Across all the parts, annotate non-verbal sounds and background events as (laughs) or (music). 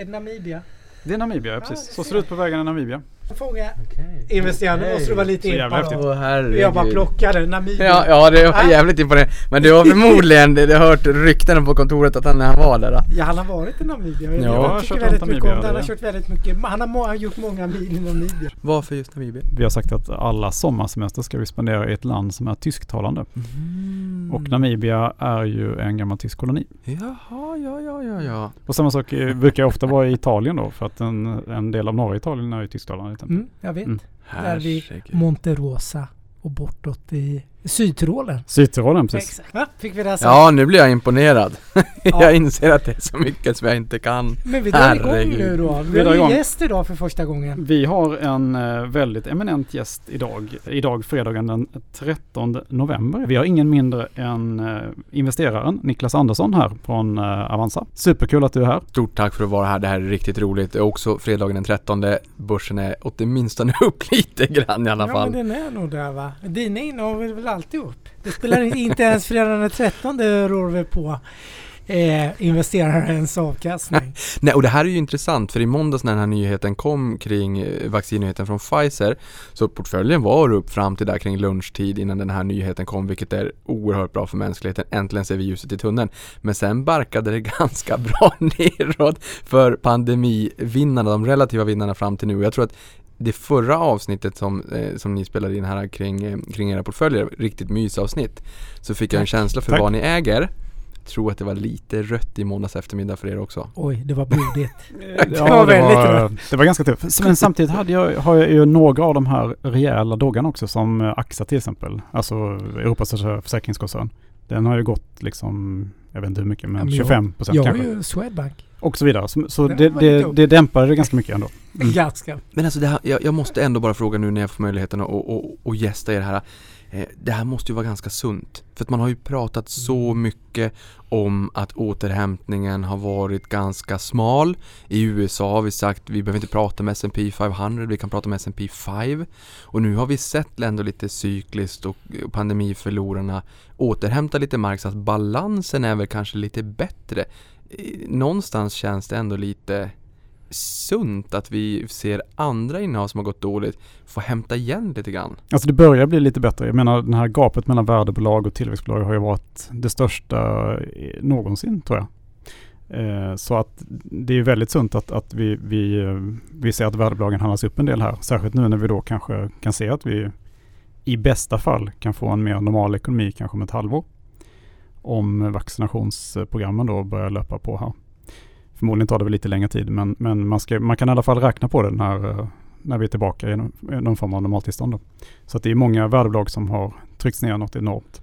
Är det Namibia? Det är Namibia, ja, precis. Så ser det ut på vägarna i Namibia. Fråga Okej. investerarna, nu Okej. måste du vara lite Så jävla impa häftigt. då. Åh herregud. Jag bara plockade Namibia. Ja, ja det var Ah. jävligt imponerande. Men du har förmodligen det, det har hört rykten på kontoret att han, när han var där då. Ja, han har varit i Namibia. Ja, jag har jag tycker kört väldigt mycket Namibia, om det. Han har kört väldigt mycket. Han har, må- han har gjort många mil i Namibia. Varför just Namibia? Vi har sagt att alla sommarsemester ska vi spendera i ett land som är tysktalande. Mm. Och Namibia är ju en gammal tysk koloni. Jaha, ja, ja, ja, ja. Och samma sak eh, brukar ofta vara i Italien då, för att en, en del av norra Italien är ju tysktalande. Exempel. Mm, jag vet. Mm. Där vid. Monterosa och bortåt i Sydtyrolen. Sydtyrolen precis. Exakt. Va? Fick vi det här sagt? Ja, nu blir jag imponerad. (laughs) Ja. jag inser att det är så mycket som jag inte kan. Men vi drar igång nu då. Vi Vi har ju gäst idag för första gången. Vi har en eh, väldigt eminent gäst idag. Idag fredagen den 13 november. Vi har ingen mindre än eh, investeraren Niklas Andersson här från eh, Avanza. Superkul att du är här. Stort tack för att vara här, det här är riktigt roligt. Det är också fredagen den 13. Börsen är åtminstone (laughs) upp lite grann i alla Ja fall. men den är nog där va. Dina innehav är väl alltid upp. Det spelar inte ens fredagen den 13 rår vi på eh, investerarens avkastning. (laughs) Nej, och det här är ju intressant för i måndags när den här nyheten kom kring eh, vaccinnyheten från Pfizer så portföljen var upp fram till där kring lunchtid innan den här nyheten kom vilket är oerhört bra för mänskligheten. Äntligen ser vi ljuset i tunneln. Men sen barkade det (laughs) ganska bra (laughs) neråt för pandemivinnarna, de relativa vinnarna fram till nu. Och Jag tror att det förra avsnittet som, eh, som ni spelade in här kring, eh, kring era portföljer, riktigt mysavsnitt, så fick jag en känsla för Tack. vad ni äger. Tror att det var lite rött i måndags eftermiddag för er också. Oj, det var blodigt. (laughs) Ja, var det, väldigt var, det var ganska tufft. Men samtidigt hade jag, har jag ju några av de här rejäla doggarna också som eh, AXA till exempel. Alltså Europas försäkringskoncern. Den har ju gått liksom, jag vet inte hur mycket, Ja, men men jag- 25 procent Jag har kanske. ju Swedbank. Och så vidare. Så, så det, det, det dämpade det ganska mycket ändå. Mm. Ganska. Men alltså det här, jag, jag måste ändå bara fråga nu när jag får möjligheten att och, och, och gästa er här. Eh, det här måste ju vara ganska sunt. För att man har ju pratat så mycket om att återhämtningen har varit ganska smal. I USA har vi sagt vi behöver inte prata med S&P 500, vi kan prata med S&P 5. Och nu har vi sett ändå lite cykliskt och och pandemiförlorarna återhämta lite mark så att balansen är väl kanske lite bättre. Någonstans känns det ändå lite sunt att vi ser andra innehav som har gått dåligt få hämta igen lite grann. Alltså det börjar bli lite bättre. Jag menar det här gapet mellan värdebolag och tillväxtbolag har ju varit det största någonsin tror jag. Eh, Så att det är väldigt sunt att, att vi, vi, eh, vi ser att värdebolagen handlas upp en del här. Särskilt nu när vi då kanske kan se att vi i bästa fall kan få en mer normal ekonomi kanske om ett halvår. Om vaccinationsprogrammen då börjar löpa på här. Förmodligen tar det väl lite längre tid men, men man, ska, man kan i alla fall räkna på det när, eh, när vi är tillbaka i någon, form av normaltillstånd. Då. Så att det är många värdebolag som har tryckts ner något enormt.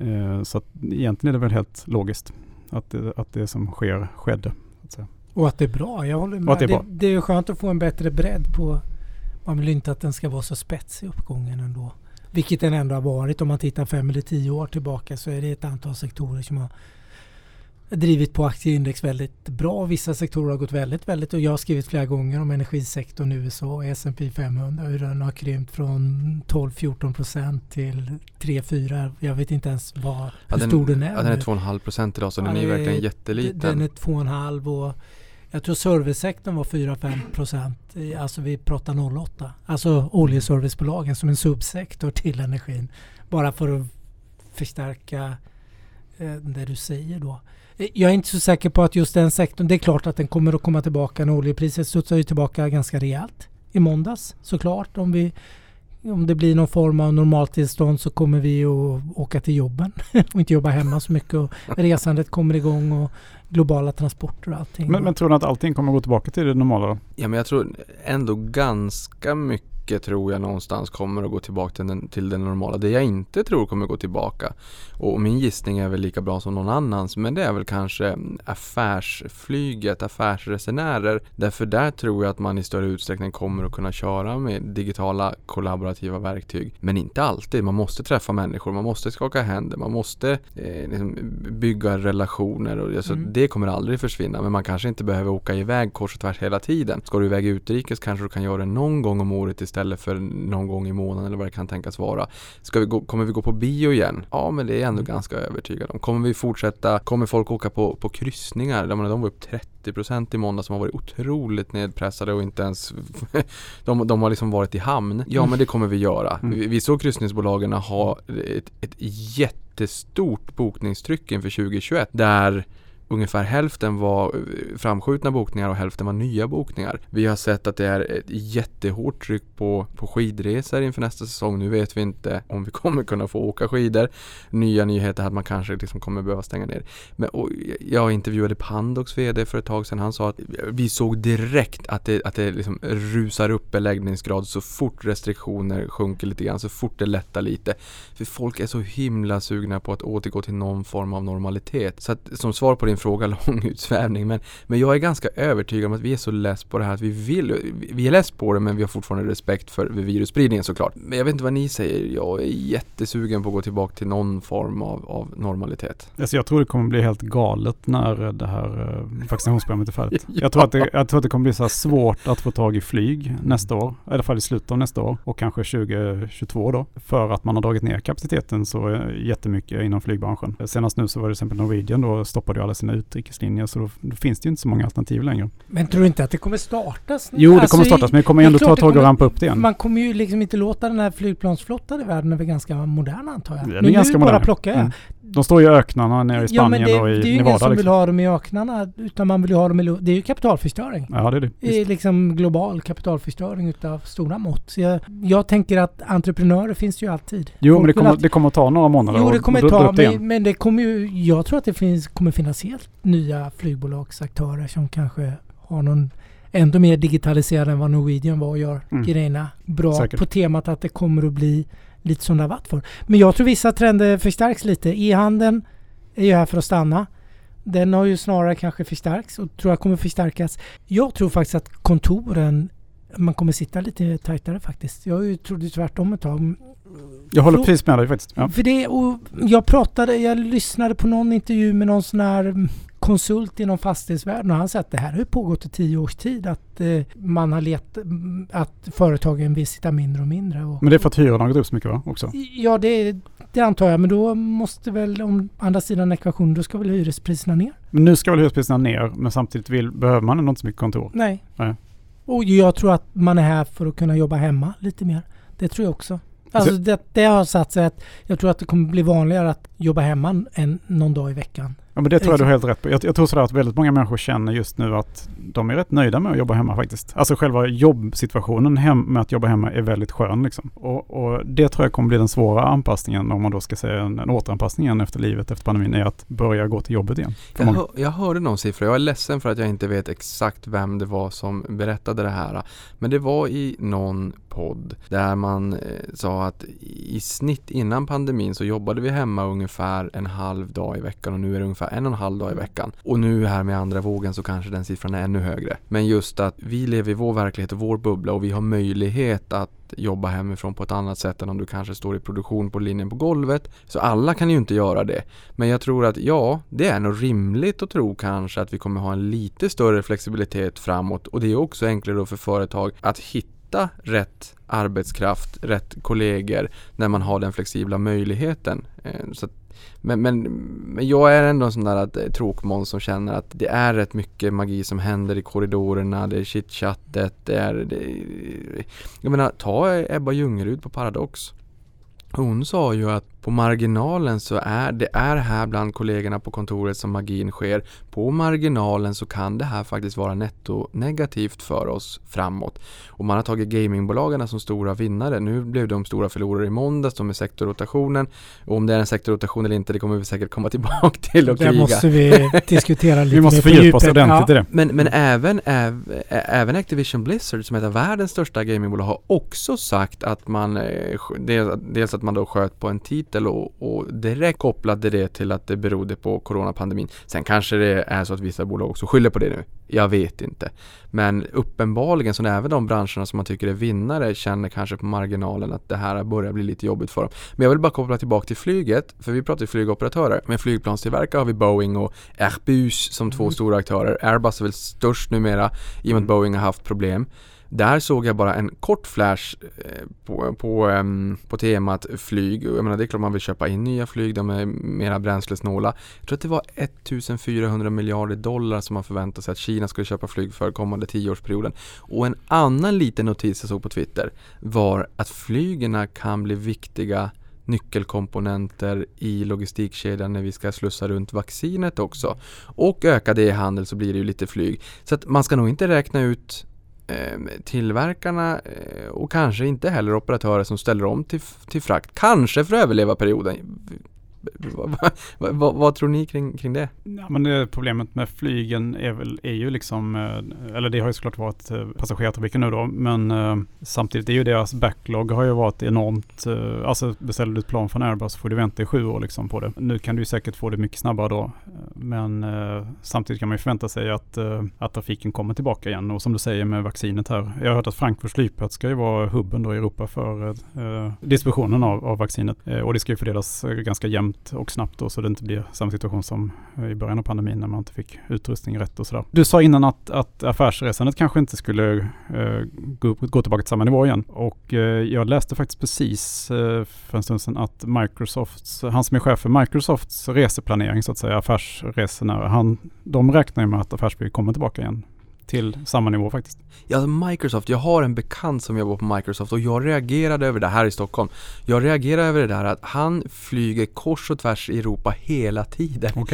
Eh, så att egentligen är det väl helt logiskt att det, att det som sker skedde. Och att det är bra. Jag håller med. Och att det Det, är det, bra. är skönt att få en bättre bredd på... Man vill inte att den ska vara så spetsig uppgången ändå. Vilket den ändå har varit. Om man tittar fem eller tio år tillbaka så är det ett antal sektorer som har drivit på aktieindex väldigt bra. Vissa sektorer har gått väldigt, väldigt och jag har skrivit flera gånger om energisektorn i USA och S&P 500 hur den har krympt från 12-14 procent till 3-4. Jag vet inte ens vad, hur Ja, den, stor den är. ja, den är nu. 2,5 procent idag så Ja, den är det ju är- verkligen jätteliten. Den är 2,5 och jag tror servicesektorn var 4-5 procent. Alltså vi pratar 0,8. Alltså oljeservicebolagen som en subsektor till energin. Bara för att förstärka eh, det du säger då. Eh, jag är inte så säker på att just den sektorn, det är klart att den kommer att komma tillbaka när oljepriset studsar ju tillbaka ganska rejält i måndags såklart. Om, vi, om det blir någon form av normaltillstånd så kommer vi att åka till jobben (laughs) och inte jobba hemma så mycket och resandet kommer igång och globala transporter och allting. Men, men tror du att allting kommer gå tillbaka till det normala då? Ja men jag tror ändå ganska mycket tror jag någonstans kommer att gå tillbaka till den, till det normala. Det jag inte tror kommer gå tillbaka och min gissning är väl lika bra som någon annans men det är väl kanske affärsflyget, affärsresenärer. Därför där tror jag att man i större utsträckning kommer att kunna köra med digitala kollaborativa verktyg. Men inte alltid. Man måste träffa människor, man måste skaka händer, man måste eh, liksom bygga relationer. Och, alltså, Mm. Det kommer aldrig försvinna men man kanske inte behöver åka iväg kors och tvärs hela tiden. Ska du iväg utrikes kanske du kan göra det någon gång om året istället för någon gång i månaden eller vad det kan tänkas vara. Ska vi gå, kommer vi gå på bio igen? Ja, men det är jag ändå Mm. ganska övertygad om. Kommer vi fortsätta? Kommer folk åka på, på kryssningar? Menar, de var upp 30% i måndag som har varit otroligt nedpressade och inte ens (laughs) de, de har liksom varit i hamn. Ja, men det kommer vi göra. Mm. Vi, vi såg kryssningsbolagen ha ett, ett jättestort bokningstryck inför 2021 där ungefär hälften var eh, framskjutna bokningar och hälften var nya bokningar. Vi har sett att det är ett jättehårt tryck på, på skidresor inför nästa säsong. Nu vet vi inte om vi (laughs) kommer kunna få åka skidor. Nya nyheter att man kanske liksom kommer behöva stänga ner. Men, och jag intervjuade Pandox VD för ett tag sedan. Han sa att vi såg direkt att det, att det liksom rusar upp beläggningsgrad så fort restriktioner sjunker lite grann, så fort det lättar lite. För folk är så himla sugna på att återgå till någon form av normalitet. Så att, som svar på din fråga, (laughs) lång utsvävning. Men, men jag är ganska övertygad om att vi är så less på det här att vi vill, vi är less på det men vi har fortfarande respekt för virusspridningen såklart. Men jag vet inte vad ni säger, jag är jättesugen på att gå tillbaka till någon form av, av normalitet. Alltså jag tror det kommer bli helt galet när det här eh, vaccinationsprogrammet är färdigt. (laughs) Jag, tror att det, jag tror att det kommer bli så svårt att få tag i flyg nästa år, i alla fall i slutet av nästa år och kanske 2022 då. För att man har dragit ner kapaciteten så eh, jättemycket inom flygbranschen. Senast nu så var det till exempel Norwegian då stoppade ju alla sina utrikeslinjer så då, då finns det ju inte så många alternativ längre. Men tror du inte att det kommer startas? Jo, det Alltså, kommer startas men det kommer ändå ta ett tag att rampa upp det igen. Man kommer ju liksom inte låta den här flygplansflottan i världen är väl ganska modern antar jag. Den är Men ganska nu bara modern. plockar jag. Mm. De står i öknarna nere i Ja men Spanien det, och det är i ju ingen Nevada. som vill Liksom. ha dem i öknarna utan man vill ju ha dem i Det är ju kapitalförstöring. Ja, det är det. Det är liksom global kapitalförstöring utav stora mått. Så jag, jag tänker att entreprenörer finns ju alltid. Jo, Folk men det vill kommer, alltid- det kommer att ta några månader Jo, det kommer dra ta, men, men det kommer ju... Jag tror att det finns, kommer finnas helt nya flygbolagsaktörer som kanske har någon ändå mer digitaliserad än vad Norwegian var och gör Mm. grejerna bra Säkert. på temat att det kommer att bli lite som det har varit för. Men jag tror vissa trender förstärks lite. E-handeln är ju här för att stanna. Den har ju snarare kanske förstärkts och tror jag kommer förstärkas. Jag tror faktiskt att kontoren man kommer sitta lite tajtare faktiskt. Jag trodde tvärtom ett tag. Jag håller Frå- precis med dig faktiskt. Ja. För det, och jag pratade, jag lyssnade på någon intervju med någon sån här konsult inom fastighetsvärlden och han sa att det här har pågått i tio års tid att eh, man har let, mm, att företagen vill sitta mindre och mindre. Och, Men det är för att hyrorna har gått upp så mycket va? Också. Ja, det, det antar jag, men då måste väl om andra sidan ekvationen, då ska väl hyrespriserna ner? Men nu ska väl hyrespriserna ner men samtidigt vill, behöver man ändå inte så mycket kontor. Nej. Nej. Och jag tror att man är här för att kunna jobba hemma lite mer. Det tror jag också. Alltså det, det har satt sig att jag tror att det kommer bli vanligare att jobba hemma än någon dag i veckan. Ja men det tror jag du har helt rätt på. Jag, jag tror sådär att väldigt många människor känner just nu att de är rätt nöjda med att jobba hemma faktiskt. Alltså själva jobbsituationen hem, med att jobba hemma är väldigt skön liksom. Och, och det tror jag kommer bli den svåra anpassningen om man då ska säga en, en återanpassning igen efter livet efter pandemin är att börja gå till jobbet igen. Jag, hör, jag hörde någon siffra, jag är ledsen för att jag inte vet exakt vem det var som berättade det här. Men det var i någon podd där man eh, sa att i snitt innan pandemin så jobbade vi hemma ungefär en halv dag i veckan och nu är det ungefär en och en halv dag i veckan. Och nu här med andra vågen så kanske den siffran är ännu högre. Men just att vi lever i vår verklighet och vår bubbla och vi har möjlighet att jobba hemifrån på ett annat sätt än om du kanske står i produktion på linjen på golvet. Så alla kan ju inte göra det. Men jag tror att ja, det är nog rimligt att tro kanske att vi kommer ha en lite större flexibilitet framåt och det är också enklare då för företag att hitta rätt arbetskraft, rätt kollegor när man har den flexibla möjligheten. Eh, Så men, men, men jag är ändå en sån där att, eh, tråkmåns som känner att det är rätt mycket magi som händer i korridorerna, det är chitchattet, det är... Det, jag menar, ta Ebba Ljungerud på Paradox. Hon sa ju att på marginalen så är det är här bland kollegorna på kontoret som magin sker. På marginalen så kan det här faktiskt vara netto negativt för oss framåt. Och man har tagit gamingbolagen som stora vinnare. Nu blev de stora förlorare i måndags, de med sektorrotationen. Och om det är en sektorrotation eller inte, det kommer vi säkert komma (laughs) tillbaka till och kriga. måste vi (laughs) diskutera lite Vi måste fördjupa oss ordentligt i det. Men, men även, äv, även Activision Blizzard som är ett av världens största gamingbolag har också sagt att man eh, dels att man då sköt på en titel och, och direkt kopplade det till att det berodde på coronapandemin. Sen kanske det är så att vissa bolag också skyller på det nu. Jag vet inte. Men uppenbarligen så även de branscherna som man tycker är vinnare känner kanske på marginalen att det här börjar bli lite jobbigt för dem. Men jag vill bara koppla tillbaka till flyget, för vi pratar ju flygoperatörer. Med flygplanstillverkare har vi Boeing och Airbus som två Mm. stora aktörer. Airbus är väl störst numera i och med att Mm. Boeing har haft problem. Där såg jag bara en kort flash eh, på, på, ehm, på temat flyg. Jag menar det är klart man vill köpa in nya flyg, de är mera bränslesnåla. Jag tror att det var 1400 miljarder dollar som man förväntade sig att Kina skulle köpa flyg för kommande tioårsperioden. Och en annan liten notis jag såg på Twitter var att flygerna kan bli viktiga nyckelkomponenter i logistikkedjan när vi ska slussa runt vaccinet också. Och ökar det i handel så blir det ju lite flyg. Så att man ska nog inte räkna ut Eh, tillverkarna eh, och kanske inte heller operatörer som ställer om till, till frakt. Kanske för att överleva perioden. Vad, vad, vad, tror ni kring, kring det? Ja, men det problemet med flygen är, väl, är ju liksom, eh, eller det har ju såklart varit eh, passagerartrafiken nu då, men eh, samtidigt är ju deras backlog har ju varit enormt, alltså beställer du ett plan från Airbus får du vänta i sju år liksom på det. Nu kan du ju säkert få det mycket snabbare då, men samtidigt kan man ju förvänta sig att, att trafiken kommer tillbaka igen och som du säger med vaccinet här, jag har hört att Frankfurts flygplats ska ju vara hubben då i Europa för distributionen av, av vaccinet och det ska ju fördelas ganska jämnt och snabbt då så det inte blir samma situation som eh, i början av pandemin när man inte fick utrustning rätt och sådär. Du sa innan att, att affärsresandet kanske inte skulle eh, gå, gå tillbaka till samma nivå igen och eh, jag läste faktiskt precis eh, för en stund sedan att Microsofts, han som är chef för Microsofts reseplanering så att säga, affärsresenärer, han, de räknar ju med att affärsflyg kommer tillbaka igen till samma nivå faktiskt. Ja, Microsoft. Jag har en bekant som jobbar på Microsoft och jag reagerade över det här i Stockholm. Jag reagerade över det där att han flyger kors och tvärs i Europa hela tiden. (laughs)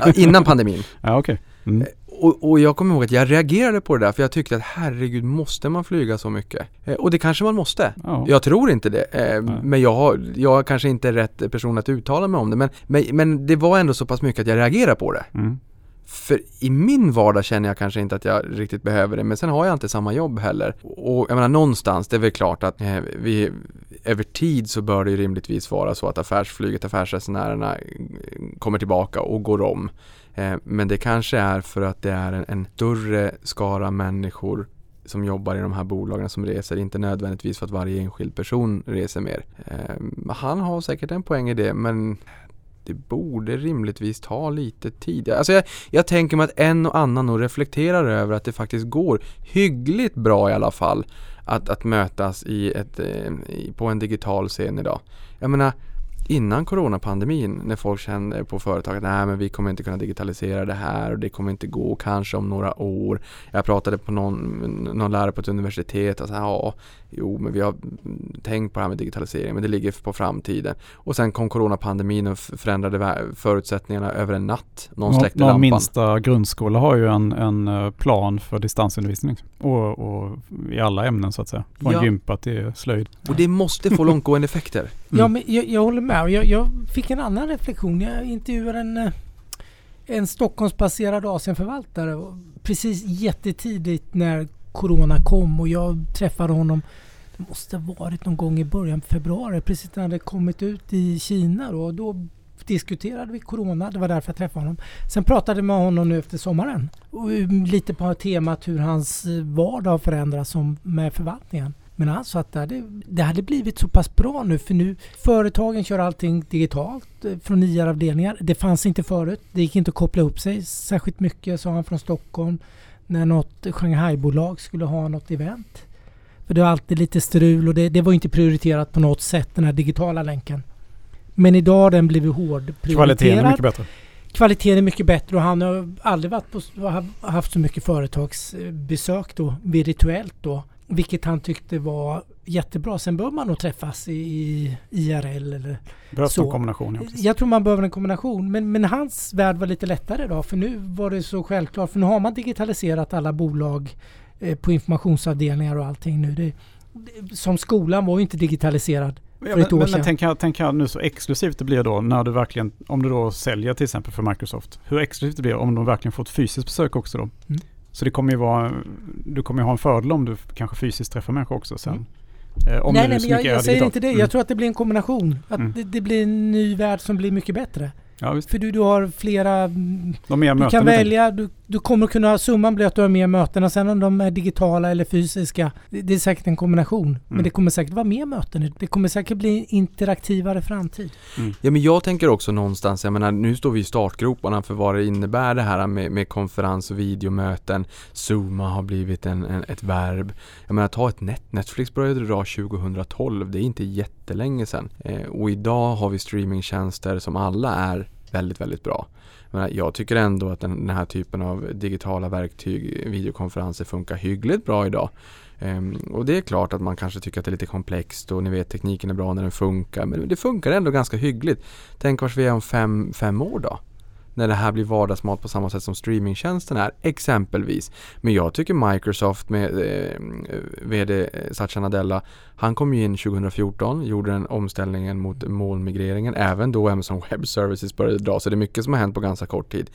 Ja, Innan pandemin. ja, okej. Mm. Och, och jag kommer ihåg att jag reagerade på det där för jag tyckte att herregud, måste man flyga så mycket? Eh, och det kanske man måste. Ja. Jag tror inte det, eh, men jag, har, jag kanske inte är rätt person att uttala mig om det. Men, men, men det var ändå så pass mycket att jag reagerade på det. Mm. För i min vardag känner jag kanske inte att jag riktigt behöver det, men sen har jag inte samma jobb heller. Och jag menar någonstans, det är väl klart att eh, vi, över tid så bör det ju rimligtvis vara så att affärsflyget, affärsresenärerna eh, kommer tillbaka och går om. Eh, men det kanske är för att det är en, en större skara människor som jobbar i de här bolagen som reser, inte nödvändigtvis för att varje enskild person reser mer. Eh, han har säkert en poäng i det, men det borde rimligtvis ta lite tid. Alltså jag, jag tänker mig att en och annan nog reflekterar över att det faktiskt går hyggligt bra i alla fall att, att mötas i ett, eh, i, på en digital scen idag. Jag menar, innan coronapandemin när folk kände på företag att nej men vi kommer inte kunna digitalisera det här och det kommer inte gå kanske om några år. Jag pratade på någon, någon lärare på ett universitet och sa ja, jo men vi har tänkt på det här med digitalisering men det ligger på framtiden. Och sen kom coronapandemin och förändrade förutsättningarna över en natt. Någon släckte Någon lampan. minsta grundskola har ju en, en eh, plan för distansundervisning. Och, och i alla ämnen så att säga. Från Ja. gympa till slöjd. Och det måste få (laughs) långtgående effekter. Ja, men jag, jag håller med. Jag, jag fick en annan reflektion. Jag intervjuade en, eh, en Stockholmsbaserad Asienförvaltare och precis jättetidigt när Corona kom och jag träffade honom. Det måste ha varit någon gång i början på februari, precis när han hade kommit ut i Kina. Då, då diskuterade vi Corona, det var därför jag träffade honom. Sen pratade jag med honom nu efter sommaren. Och um, lite på temat hur hans eh, vardag har förändrats som med förvaltningen. Men han sa att det hade, det hade blivit så pass bra nu för nu företagen kör allting digitalt eh, från IR-avdelningar. Det fanns inte förut. Det gick inte att koppla upp sig särskilt mycket sa han från Stockholm när något Shanghai-bolag skulle ha något event. För det var alltid lite strul och det, det var inte prioriterat på något sätt den här digitala länken. Men idag har den blivit hård Kvaliteten är mycket bättre. Kvaliteten är mycket bättre och han har aldrig varit på, haft så mycket företagsbesök då, virtuellt då. Vilket han tyckte var jättebra. Sen bör man nog träffas i, i IRL eller Behövs Så. en kombination. Ja, jag tror man behöver en kombination. Men, men hans värld var lite lättare idag. För nu var det så självklart. För nu har man digitaliserat alla bolag eh, på informationsavdelningar och allting nu. Det, det, som skolan var ju inte digitaliserad. Ja, för men, ett år men, sedan. men tänk, här, tänk här nu så exklusivt det blir då när du verkligen, om du då säljer till exempel för Microsoft. Hur exklusivt det blir om de verkligen får ett fysiskt besök också då. Mm. Så det kommer ju vara, du kommer ju ha en fördel om du kanske fysiskt träffar människor också sen. Mm. Eh, om nej, nej, så men jag, jag säger inte det. Mm. Jag tror att det blir en kombination. Att Mm. det, det blir en ny värld som blir mycket bättre. Ja, visst. För du, du har flera... Du möten kan helt välja, du, du kommer kunna, summan blir att du har mer möten och sen om de är digitala eller fysiska, det, det är säkert en kombination. Mm. Men det kommer säkert vara mer möten. Det kommer säkert bli interaktivare framtid. Mm. Ja men jag tänker också någonstans, jag menar nu står vi i startgroparna för vad det innebär det här med, med konferens och videomöten. Zooma har blivit en, en, ett verb. Jag menar ta ett net, Netflix började dra 2012, det är inte jättelänge sedan. Eh, och idag har vi streamingtjänster som alla är väldigt, väldigt bra. Men jag tycker ändå att den, den här typen av digitala verktyg, videokonferenser funkar hyggligt bra idag. Um, och det är klart att man kanske tycker att det är lite komplext och ni vet tekniken är bra när den funkar men det funkar ändå ganska hyggligt. Tänk vars vi är om fem, fem år då? När det här blir vardagsmat på samma sätt som streamingtjänsten är, exempelvis. Men jag tycker Microsoft med eh, VD eh, Satya Nadella, han kom ju in 2014, gjorde den omställningen mot molnmigreringen, även då Amazon Web Services började dra, så det är mycket som har hänt på ganska kort tid.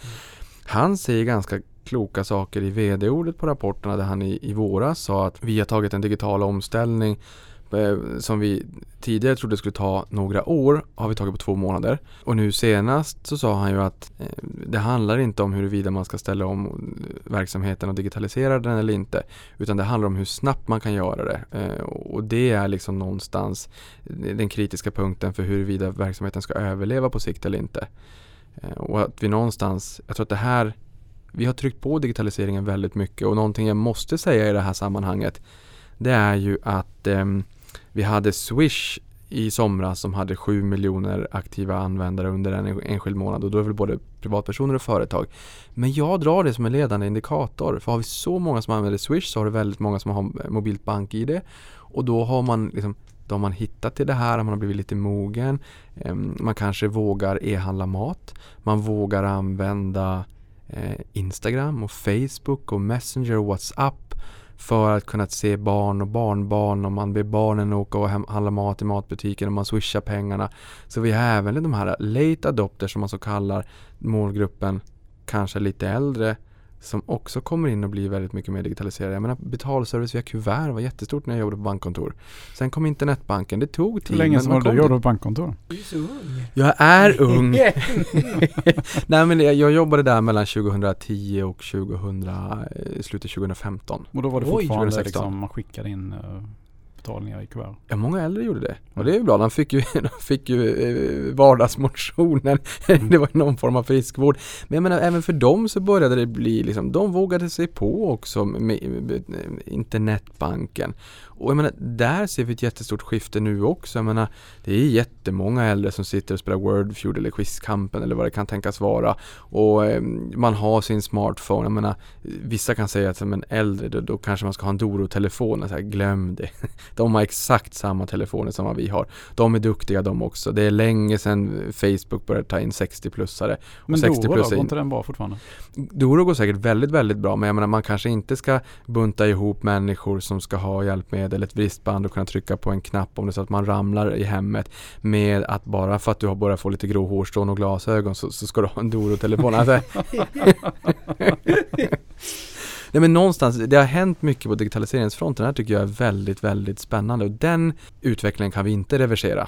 Han säger ganska kloka saker i vd-ordet på rapporterna där han i, i våras sa att vi har tagit en digital omställning Eh, Eh, som vi tidigare trodde skulle ta några år har vi tagit på två månader. Och nu senast så sa han ju att eh, det handlar inte om huruvida man ska ställa om verksamheten och digitalisera den eller inte. Utan det handlar om hur snabbt man kan göra det. Eh, och det är liksom någonstans den kritiska punkten för huruvida verksamheten ska överleva på sikt eller inte. Och att vi någonstans, jag tror att det här, vi har tryckt på digitaliseringen väldigt mycket och någonting jag måste säga i det här sammanhanget det är ju att eh, vi hade Swish i somras som hade 7 miljoner aktiva användare under en enskild månad och då är det väl både privatpersoner och företag. Men jag drar det som en ledande indikator för har vi så många som använder Swish så har vi väldigt många som har mobilt bank-id och då har man liksom då har man hittat till det här, man har blivit lite mogen. Ehm, man kanske vågar e-handla mat. Man vågar använda eh, Instagram och Facebook och Messenger och WhatsApp för att kunna se barn och barnbarn och man ber barnen åka och handla mat i matbutiken och man swishar pengarna. Så vi har även de här late adopters som man så kallar målgruppen, kanske lite äldre som också kommer in och blir väldigt mycket mer digitaliserade. Jag menar betalservice via kuvert var jättestort när jag jobbade på bankkontor. Sen kom internetbanken, det tog tid. Hur länge sedan var du jobbade på bankkontor? Du är så ung. Jag är (laughs) ung. (laughs) Nej men jag jobbade där mellan 2010 och 2000, eh, slutet 2015. Och då var det fortfarande liksom, man skickade in uh betalningar i kuvert. Ja, många äldre gjorde det. Och det är ju bra. De fick ju, (laughs) de fick ju eh, vardagsmotionen. Mm. (laughs) det var någon form av friskvård. Men jag menar, även för dem så började det bli liksom, de vågade sig på också med internetbanken. Och jag menar, där ser vi ett jättestort skifte nu också. Jag menar, det är jättemånga äldre som sitter och spelar Wordfeud eller Quizkampen eller vad det kan tänkas vara. Och eh, man har sin smartphone. Jag menar, vissa kan säga att som en äldre, då, då kanske man ska ha en Doro-telefon. Glöm det. (laughs) De har exakt samma telefoner som vad vi har. De är duktiga de också. Det är länge sedan Facebook började ta in 60-plussare. Men 60 Doro plus då, går inte den bra fortfarande? Doro går säkert väldigt, väldigt bra. Men jag menar, man kanske inte ska bunta ihop människor som ska ha hjälpmedel, ett vristband och kunna trycka på en knapp om det är så att man ramlar i hemmet. Med att bara för att du har börjat få lite grå hårstrån och glasögon så, så ska du ha en Doro-telefon. Alltså, (laughs) (laughs) Nej men någonstans, det har hänt mycket på digitaliseringsfronten. Det här tycker jag är väldigt, väldigt spännande och den utvecklingen kan vi inte reversera.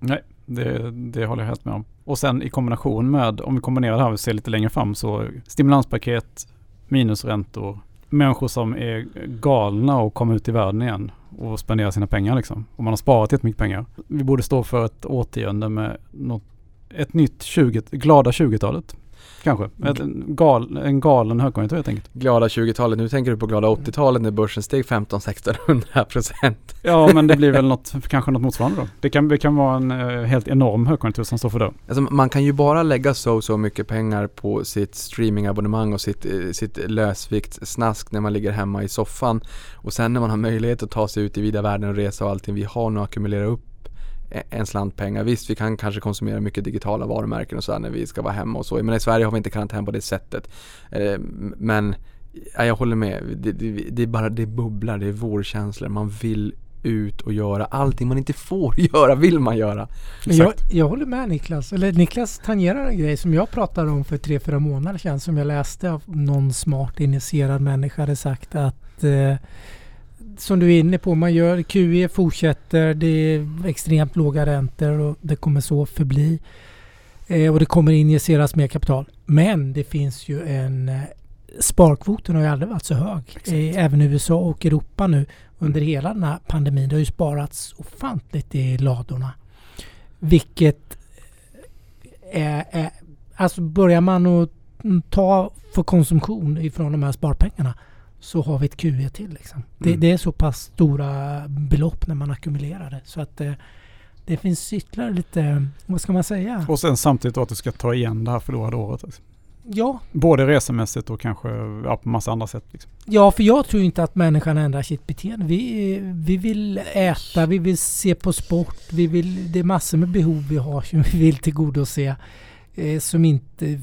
Nej, det, det håller jag helt med om. Och sen i kombination med, om vi kombinerar det här och ser lite längre fram, så stimulanspaket, minusräntor, människor som är galna och kommer ut i världen igen och spenderar sina pengar liksom. Och man har sparat jättemycket pengar. Vi borde stå för ett årtionde med något, ett nytt 20, glada 20-talet. Kanske. En, gal, en galen högkonjunktur helt enkelt. Glada 20-talet, nu tänker du på glada 80-talet när börsen steg 15-1600 procent. Ja men det blir väl (laughs) något, kanske något motsvarande då. Det kan, det kan vara en uh, helt enorm högkonjunktur som står för det. Alltså, man kan ju bara lägga så så mycket pengar på sitt streamingabonnemang och sitt, eh, sitt lösviktssnask när man ligger hemma i soffan. Och sen när man har möjlighet att ta sig ut i vida världen och resa och allting vi har nu accumulerat upp en slant pengar. Visst, vi kan kanske konsumera mycket digitala varumärken och sådär när vi ska vara hemma och så. Men i Sverige har vi inte karantän på det sättet. Eh, men ja, jag håller med. Det, det, det, är bara, det bubblar, det är vårkänslor. Man vill ut och göra allting man inte får (laughs) göra vill man göra. Jag, jag håller med Niklas. Eller Niklas tangerar en grej som jag pratade om för tre, fyra månader sedan som jag läste av någon smart initierad människa hade sagt att eh, som du är inne på, man gör QE fortsätter. Det är extremt låga räntor och det kommer så förbli. Eh, och det kommer injiceras mer kapital. Men det finns ju en eh, sparkvoten har ju aldrig varit så hög. Eh, även i USA och Europa nu under hela den här pandemin. Det har ju sparats ofantligt i ladorna. Vilket är, är alltså börjar man att ta för konsumtion ifrån de här sparpengarna så har vi ett QE till. Liksom. Det, Mm. det är så pass stora belopp när man ackumulerar det. Så att eh, det finns ytterligare lite, vad ska man säga? Och sen samtidigt att du ska ta igen det här förlorade året. Liksom. Ja, Både resemässigt och kanske ja, på massa andra sätt. Liksom. Ja, för jag tror inte att människan ändrar sitt beteende. Vi, vi vill äta, vi vill se på sport, vi vill, det är massor med behov vi har som vi vill tillgodose. Eh, som inte,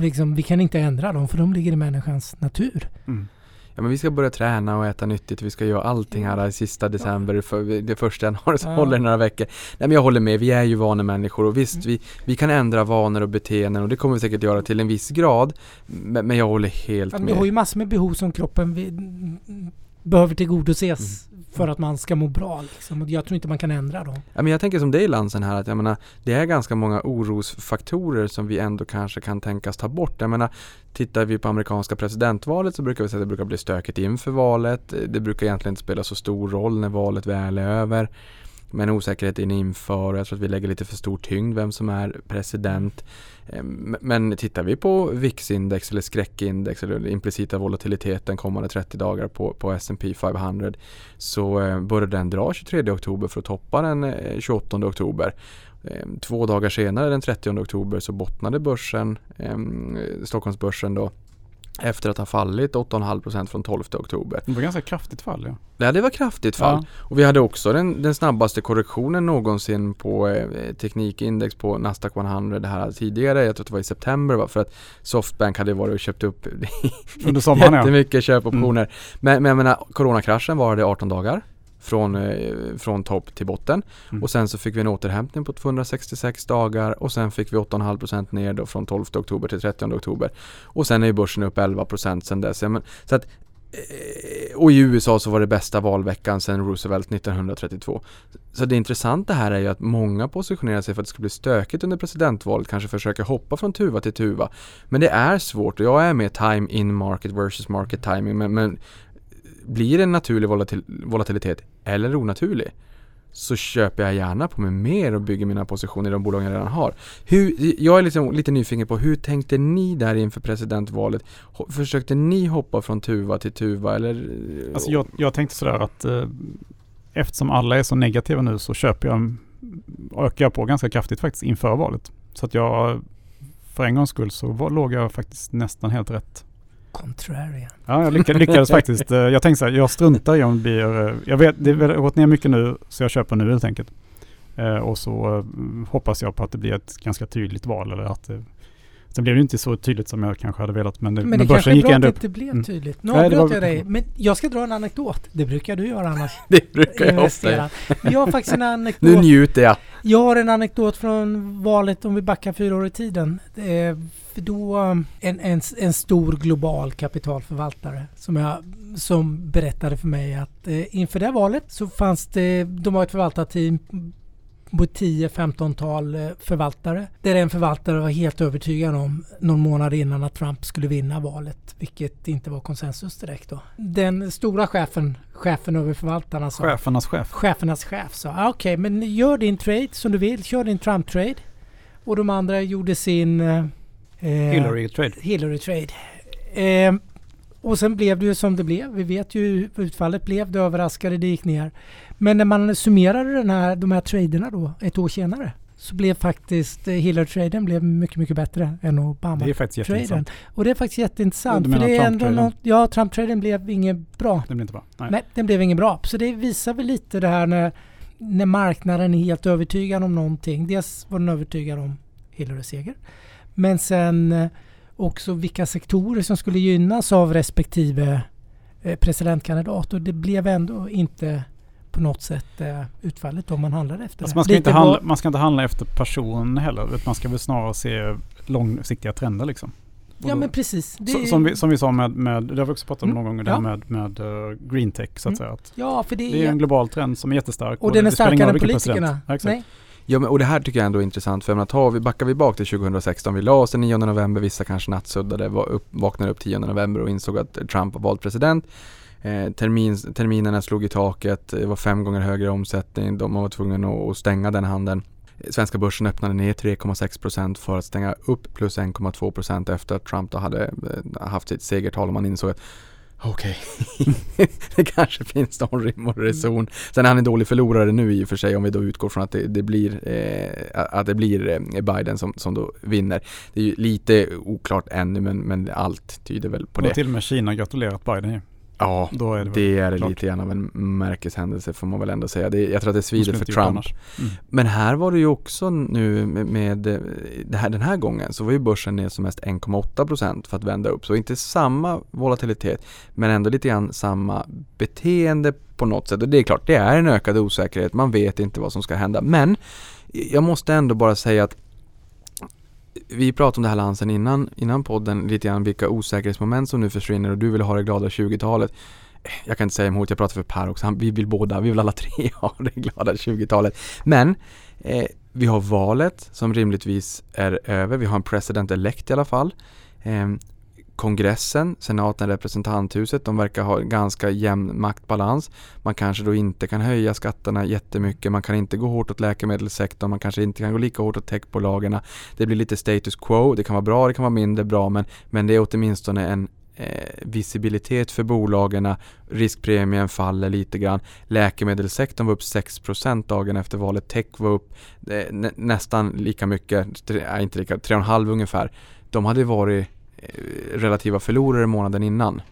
liksom, vi kan inte ändra dem för de ligger i människans natur. Mm. Ja men vi ska börja träna och äta nyttigt, vi ska göra allting här i sista december, för det första januari så Ja. (laughs) håller några veckor. Nej men jag håller med, vi är ju vanemänniskor och visst Mm. vi, vi kan ändra vanor och beteenden och det kommer vi säkert göra till en viss grad. Men, men jag håller helt Ja, men med. vi har ju massor med behov som kroppen behöver tillgodoses för att man ska må bra. Liksom. Och jag tror inte man kan ändra dem. Ja, men jag tänker som dig Lansen här att jag menar, det är ganska många orosfaktorer som vi ändå kanske kan tänkas ta bort. Jag menar, tittar vi på amerikanska presidentvalet så brukar vi säga att det brukar bli stökigt inför valet. Det brukar egentligen inte spela så stor roll när valet väl är över. Men osäkerheten inför jag tror att vi lägger lite för stor tyngd vem som är president. Ehm, men tittar vi på VIX-index eller skräckindex eller implicita volatiliteten kommande 30 dagar på, på S&P 500 så eh, började den dra 23 oktober för att toppa den eh, 28 oktober. Ehm, två dagar senare den 30 oktober så bottnade börsen, ehm, Stockholmsbörsen då efter att ha fallit 8,5% från 12 oktober. Det var ganska kraftigt fall ja. Ja, det var kraftigt fall. Ja. Och vi hade också den, den snabbaste korrektionen någonsin på eh, teknikindex på Nasdaq 100 det här tidigare. Jag tror att det var i september va? för att Softbank hade varit och köpt upp (laughs) Under sommaren ja. jättemycket köpoptioner. Men, men jag menar, coronakraschen varade 18 dagar. Från, eh, från topp till botten. Mm. Och sen så fick vi en återhämtning på 266 dagar och sen fick vi 8,5% ner då från 12 oktober till 30 oktober. Och sen är ju börsen upp 11% sen dess. Ja, men, så att, eh, och i USA så var det bästa valveckan sedan Roosevelt 1932. Så det intressanta här är ju att många positionerar sig för att det ska bli stökigt under presidentvalet, kanske försöker hoppa från tuva till tuva. Men det är svårt och jag är med time in market versus market timing. Men, men blir det en naturlig volatil volatilitet eller onaturlig så köper jag gärna på mig mer och bygger mina positioner i de bolag jag redan har. Hur, jag är liksom lite nyfiken på hur tänkte ni där inför presidentvalet? Försökte ni hoppa från tuva till tuva eller? Alltså jag, jag tänkte sådär att eh, eftersom alla är så negativa nu så köper jag, ökar jag på ganska kraftigt faktiskt inför valet. Så att jag för en gångs skull så var, låg jag faktiskt nästan helt rätt. Contrarian. Ja, jag lyckades, lyckades faktiskt. Eh, Jag tänkte så här, jag struntar i om det blir... eh, Jag vet, det har gått ner mycket nu så jag köper nu helt enkelt. Eh, och så hoppas jag på att det blir ett ganska tydligt val eller att det, Sen blev det inte så tydligt som jag kanske hade velat men, det, Men men det kanske börsen är gick bra ändå att upp. det inte blev Mm. tydligt. Nu det avbröt var- jag dig. Men jag ska dra en anekdot. Det brukar du göra annars. (laughs) Det brukar jag ofta. Jag har faktiskt en (laughs) Nu anekdot. njuter jag. Jag har en anekdot från valet om vi backar fyra år i tiden. För då en, en, en stor global kapitalförvaltare som, jag, som berättade för mig att eh, inför det valet så fanns det, de var ett förvaltarteam på 10-15-tal eh, förvaltare. Där en förvaltare var helt övertygad om någon månad innan att Trump skulle vinna valet. Vilket inte var konsensus direkt då. Den stora chefen, chefen över förvaltarna sa Chefernas chef. chefernas chef sa ah, okej men gör din trade som du vill, kör din Trump-trade. Och de andra gjorde sin eh, Hillary trade. Hillary trade. Eh, och sen blev det ju som det blev. Vi vet ju hur utfallet blev. Det överraskade, det gick ner. Men när man summerade den här, de här traderna då ett år senare så blev faktiskt eh, Hillary-traden blev mycket, mycket bättre än Obama. Det är faktiskt jätteintressant. Och det är faktiskt jätteintressant. Du för menar det är ändå Trump-traden? något, ja, Trump-traden blev inget bra. Det blir inte bra. Nej. Nej, den blev ingen bra. Så det visar väl lite det här när, när marknaden är helt övertygad om någonting. Dels var den övertygad om Hillarys seger. Men sen eh, också vilka sektorer som skulle gynnas av respektive eh, presidentkandidat. Och det blev ändå inte på något sätt eh, utfallet om man handlade efter Alltså man, ska inte handla, man ska inte handla efter person heller. utan Man ska väl snarare se långsiktiga trender liksom. Och Ja men precis. Så, är- som, vi, som vi sa med, med, det har vi också pratat om Mm, någon gång, det ja. med, med uh, green tech så att Mm. säga. Att ja, för det det är en global trend som är jättestark. och den är starkare än politikerna. Ja, exakt. Nej. Ja, men, och det här tycker jag ändå är intressant för tar vi, backar vi bak till 2016, vi la oss den 9 november, vissa kanske nattsuddade, var upp, vaknade upp 10 november och insåg att Trump var vald president. Eh, termin, terminerna slog i taket, det var fem gånger högre omsättning, de var tvungna att stänga den handeln. Svenska börsen öppnade ner 3,6% för att stänga upp plus 1,2% efter att Trump då hade eh, haft sitt segertal och man insåg att Okej, okay. (laughs) det kanske finns någon rim och reson. Sen är han en dålig förlorare nu i och för sig om vi då utgår från att det, det blir, eh, att det blir eh, Biden som, som då vinner. Det är ju lite oklart ännu men, men allt tyder väl på det. Och till och med Kina gratulerat Biden ju. Ja, Då är det, det är klart. lite grann av en märkeshändelse får man väl ändå säga. Det, jag tror att det svider för Trump. Mm. Men här var det ju också nu med, med det här, den här gången så var ju börsen ner som mest 1,8% för att vända upp. Så inte samma volatilitet men ändå lite grann samma beteende på något sätt. Och det är klart, det är en ökad osäkerhet. Man vet inte vad som ska hända. Men jag måste ändå bara säga att vi pratade om det här Lansen innan, innan podden, lite grann vilka osäkerhetsmoment som nu försvinner och du vill ha det glada 20-talet. Jag kan inte säga emot, jag pratar för Per också, Han, vi vill båda, vi vill alla tre (laughs) ha det glada 20-talet. Men eh, vi har valet som rimligtvis är över, vi har en president elect i alla fall. Eh, kongressen, senaten, representanthuset, de verkar ha ganska jämn maktbalans. Man kanske då inte kan höja skatterna jättemycket, man kan inte gå hårt åt läkemedelssektorn, man kanske inte kan gå lika hårt åt techbolagen. Det blir lite status quo, det kan vara bra, det kan vara mindre bra, men, men det är åtminstone en eh, visibilitet för bolagen, riskpremien faller lite grann. Läkemedelssektorn var upp 6% dagen efter valet, tech var upp eh, nä, nästan lika mycket, nej, inte lika, 3,5 ungefär. De hade varit relativa förlorare månaden innan.